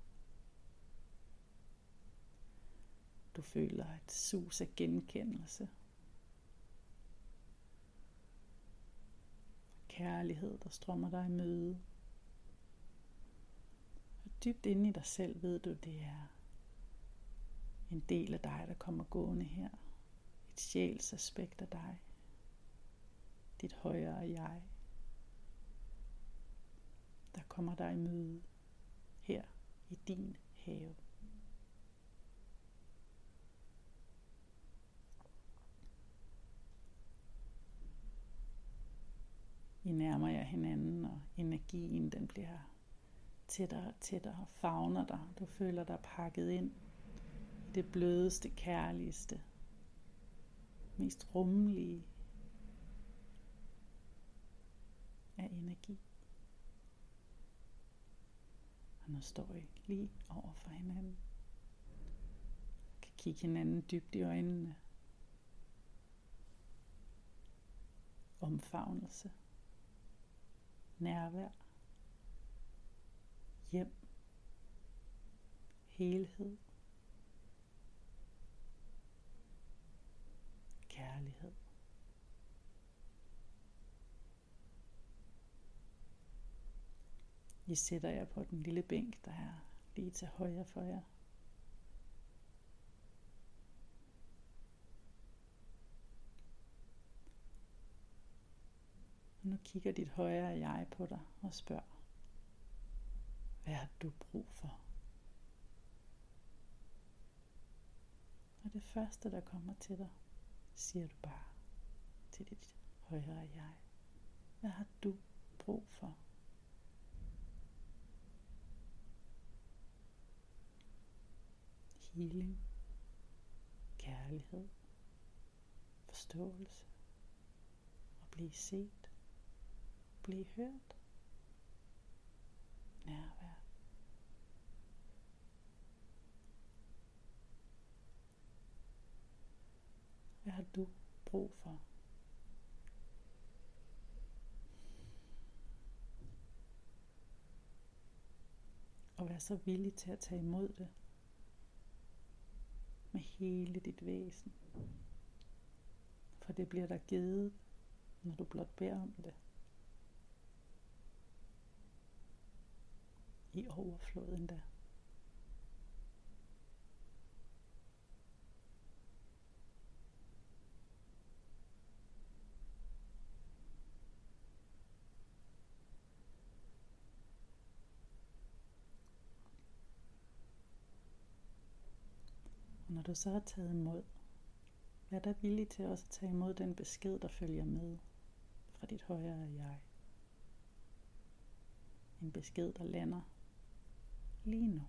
Du føler et sus af genkendelse. Kærlighed, der strømmer dig i møde. Og dybt inde i dig selv ved du, det er en del af dig, der kommer gående her. Et sjælsaspekt af dig. Dit højere jeg. Der kommer dig i møde her i din have. I nærmer jer hinanden, og energien den bliver tættere og tættere, favner dig. Du føler dig pakket ind i det blødeste, kærligste, mest rummelige af energi. Og nu står I lige over for hinanden. kan kigge hinanden dybt i øjnene. Omfavnelse nærvær, hjem, helhed, kærlighed. I sætter jer på den lille bænk, der er lige til højre for jer. Nu kigger dit højere jeg på dig og spørger, hvad har du brug for? Og det første, der kommer til dig, siger du bare til dit højere jeg. Hvad har du brug for? Healing, kærlighed, forståelse og blive set blive hørt. Nærvær. Hvad har du brug for? Og vær så villig til at tage imod det med hele dit væsen. For det bliver der givet, når du blot beder om det. I overflod endda. Og når du så har taget imod, vær der villig til også at tage imod den besked, der følger med fra dit højere jeg. En besked, der lander lige nu.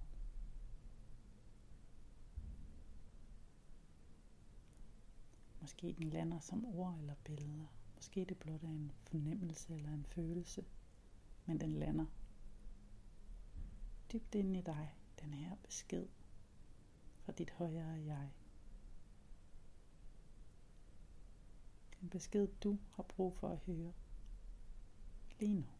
Måske den lander som ord eller billeder. Måske det blot er en fornemmelse eller en følelse. Men den lander dybt inde i dig, den her besked fra dit højere jeg. En besked, du har brug for at høre lige nu.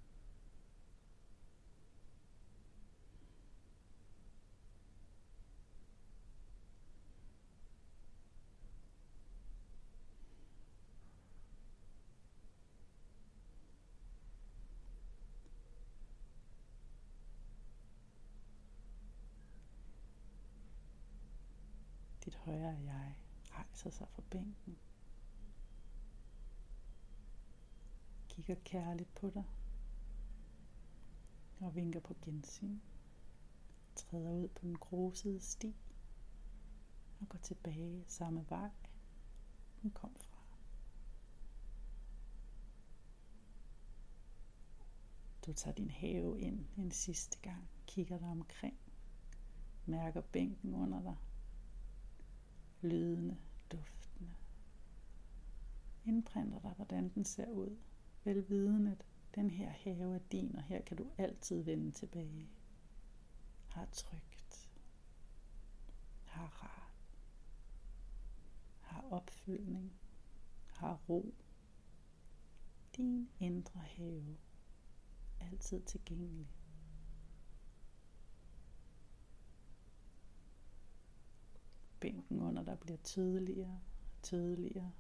Dit jeg rejser sig fra bænken. Kigger kærligt på dig. Og vinker på gensyn. Træder ud på den grusede sti. Og går tilbage samme vej, den kom fra. Du tager din have ind en sidste gang, kigger dig omkring, mærker bænken under dig, lydende, duftende. Indprinter dig, hvordan den ser ud. Velvidende, at den her have er din, og her kan du altid vende tilbage. Har trygt. Har rart. Har opfyldning. Har ro. Din indre have. Altid tilgængelig. Bænken under dig bliver tidligere og tidligere.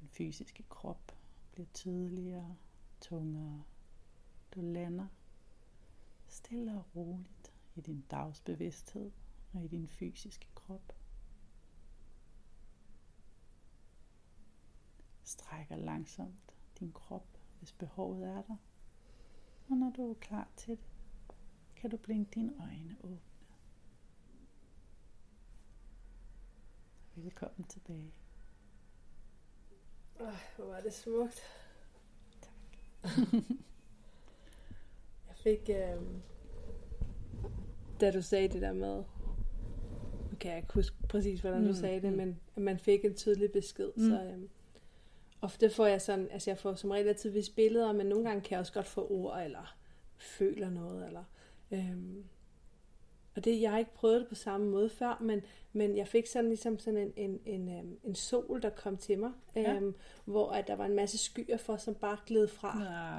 Din fysiske krop bliver tidligere, tungere. Du lander stille og roligt i din dagsbevidsthed og i din fysiske krop. Strækker langsomt din krop, hvis behovet er der. Og når du er klar til det, kan du blinke dine øjne åbne. Velkommen tilbage. Åh, hvor var det smukt. Tak. jeg fik, øh, da du sagde det der med, nu kan jeg ikke huske præcis, hvordan du Mm, sagde det, mm. men at man fik en tydelig besked, Mm. så øh, ofte får jeg sådan, altså jeg får som regel altid vist billeder, men nogle gange kan jeg også godt få ord, eller føler noget, eller... Øhm, og det, jeg har ikke prøvet det på samme måde før, men, men jeg fik sådan ligesom sådan en, en, en, øhm, en sol, der kom til mig, Ja. øhm, hvor at der var en masse skyer for, som bare gled fra.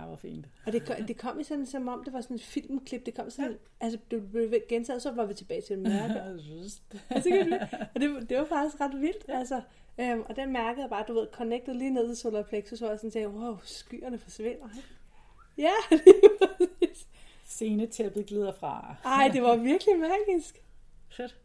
Ah, hvor fint. Og det, kom- det kom i sådan, som om det var sådan et filmklip. Det kom sådan, ja. altså det blev gentaget, og så var vi tilbage til det mørke. Altså, og det, det var faktisk ret vildt, ja. altså. Øhm, og den mærkede jeg bare, du ved, connected lige ned til solar plexus, hvor jeg sådan tænkte, wow, skyerne forsvinder. Ja, lige. Scenetæppet glider fra. Ej, det var virkelig magisk. Fedt.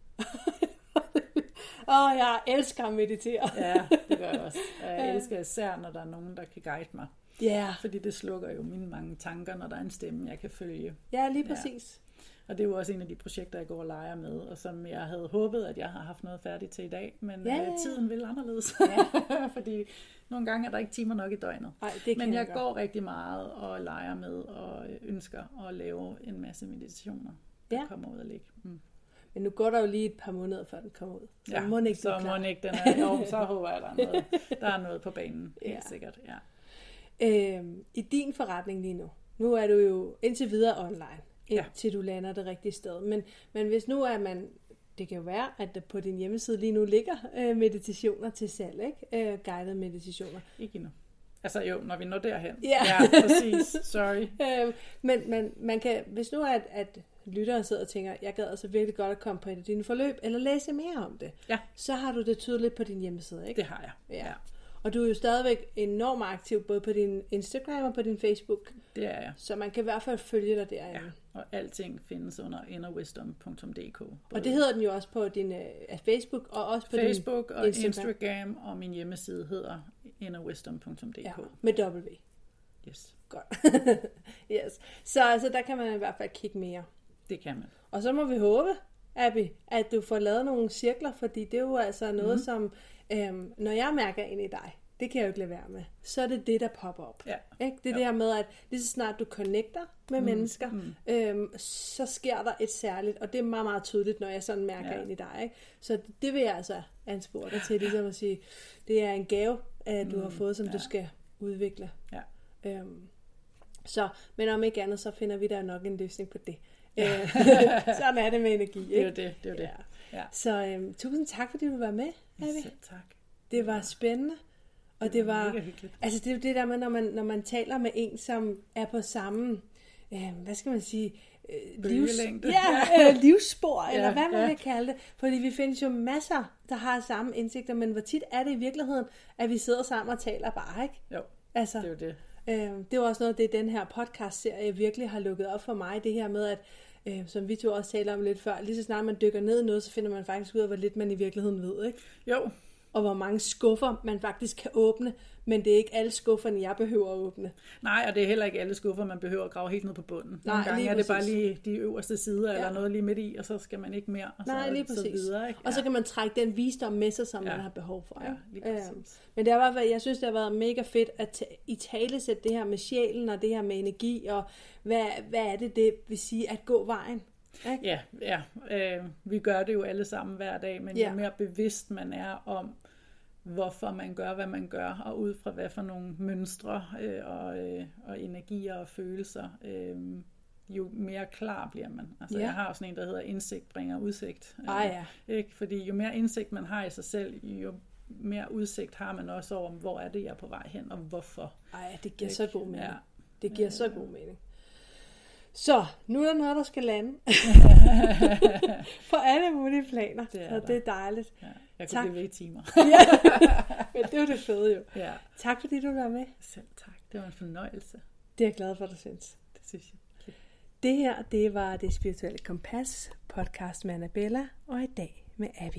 Åh, jeg elsker at meditere. Ja, det gør jeg også. Og jeg elsker især, når der er nogen, der kan guide mig. Ja. Fordi det slukker jo mine mange tanker, når der er en stemme, jeg kan følge. Ja, lige præcis. Og det er jo også en af de projekter, jeg går og leger med, og som jeg havde håbet, at jeg har haft noget færdigt til i dag, men Ja, ja, ja, ja. tiden vil anderledes. Ja. Fordi nogle gange er der ikke timer nok i døgnet. Ej, det men jeg jeg går rigtig meget og leger med, og ønsker at lave en masse meditationer, der Ja. kommer ud og ligge. Mm. Men nu går der jo lige et par måneder, før den kommer ud. Så Ja, må ikke så må den ikke, den er, jo, så håber jeg, der er noget, der er noget på banen, helt Ja. sikkert. Ja. Øhm, I din forretning lige nu, nu er du jo indtil videre online, Ja. indtil du lander det rigtige sted. Men, men hvis nu er man, det kan jo være, at der på din hjemmeside lige nu ligger øh, meditationer til salg, ikke? Øh, guidede meditationer. Ikke endnu. Altså jo, når vi når derhen. Ja. ja præcis. Sorry. Øhm, men, men man kan, hvis nu er, at, at lytteren sidder og tænker, jeg gad altså virkelig godt at komme på et af dine forløb, eller læse mere om det, Ja. så har du det tydeligt på din hjemmeside, ikke? Det har jeg. Ja. Og du er jo stadigvæk enormt aktiv, både på din Instagram og på din Facebook. Det er jeg. Så man kan i hvert fald følge dig derinde. Ja. Og alting findes under innerwisdom.dk. Og det hedder den jo også på din uh, Facebook, og også på Facebook din og Instagram. Instagram, og min hjemmeside hedder innerwisdom.dk. Ja, med W. Yes, Godt. yes. Så altså, der kan man i hvert fald kigge mere. det kan man. Og så må vi håbe, Abby, at du får lavet nogle cirkler, fordi det er jo altså noget, Mhm. som, øhm, når jeg mærker ind i dig, det kan jeg jo ikke lade være med, så er det det, der popper op. Ja. Ikke? Det er det her med, at lige så snart du connecter med mm. mennesker, mm. Øhm, så sker der et særligt, og det er meget, meget tydeligt, når jeg sådan mærker Ja. ind i dig. Ikke? Så det vil jeg altså anspore dig til, ligesom at sige, det er en gave, at du har fået, som ja. du skal udvikle. Ja. Øhm, så, men om ikke andet, så finder vi der nok en løsning på det. Øh, sådan er det med energi, ikke? Det er jo det. det, er det. Ja. Så øhm, tusind tak, fordi du var med, Abby. Selv tak. Det var spændende. Og det var, mega hyggeligt. altså det er det der med, når man, når man taler med en, som er på samme, øh, hvad skal man sige, øh, livs, ja, øh, livsspor, eller Ja, hvad man ja. vil kalde det. Fordi vi findes jo masser, der har samme indsigter, men hvor tit er det i virkeligheden, at vi sidder sammen og taler bare, ikke? Jo, Altså, det er jo det. Øh, det var også noget af det, den her podcast-serie virkelig har lukket op for mig. Det her med, at øh, som vi to også taler om lidt før, lige så snart man dykker ned i noget, så finder man faktisk ud af, hvor lidt man i virkeligheden ved. Ikke? Jo, Og hvor mange skuffer man faktisk kan åbne, men det er ikke alle skufferne, jeg behøver at åbne. nej, og det er heller ikke alle skuffer, man behøver at grave helt ned på bunden. Nogle Nej, gange lige er det bare lige de øverste sider, ja. Ja. eller noget lige midt i, og så skal man ikke mere, og så, Nej, lige så præcis. videre. Ikke? Og så kan man trække den visdom med sig, som Ja. man har behov for. Ja, lige præcis. Øhm, men det har været, jeg synes, det har været mega fedt at i tale sætte det her med sjælen, og det her med energi, og hvad, hvad er det, det vil sige at gå vejen? Ikke? Ja, ja. Øh, vi gør det jo alle sammen hver dag, men Ja. jo mere bevidst man er om, hvorfor man gør, hvad man gør, og ud fra hvad for nogle mønstre øh, og, øh, og energier og følelser, øh, jo mere klar bliver man. Altså, Ja. Jeg har også en, der hedder indsigt bringer udsigt. Ah, ja. ikke? Fordi jo mere indsigt man har i sig selv, jo mere udsigt har man også over, hvor er det, jeg er på vej hen, og hvorfor. Ej, det giver så god mening. Ja. Det giver så god mening. Så, nu er der noget, der skal lande. på alle mulige planer. Det der. det er dejligt. Ja, jeg kunne Tak. blive ved i timer. ja, men det jo det fede jo. ja. Tak fordi du var med. Selv tak. Det var en fornøjelse. Det er jeg glad for, du synes. Det synes jeg. Det her, det var Det Spirituelle Kompas, podcast med Annabella, og i dag med Abby.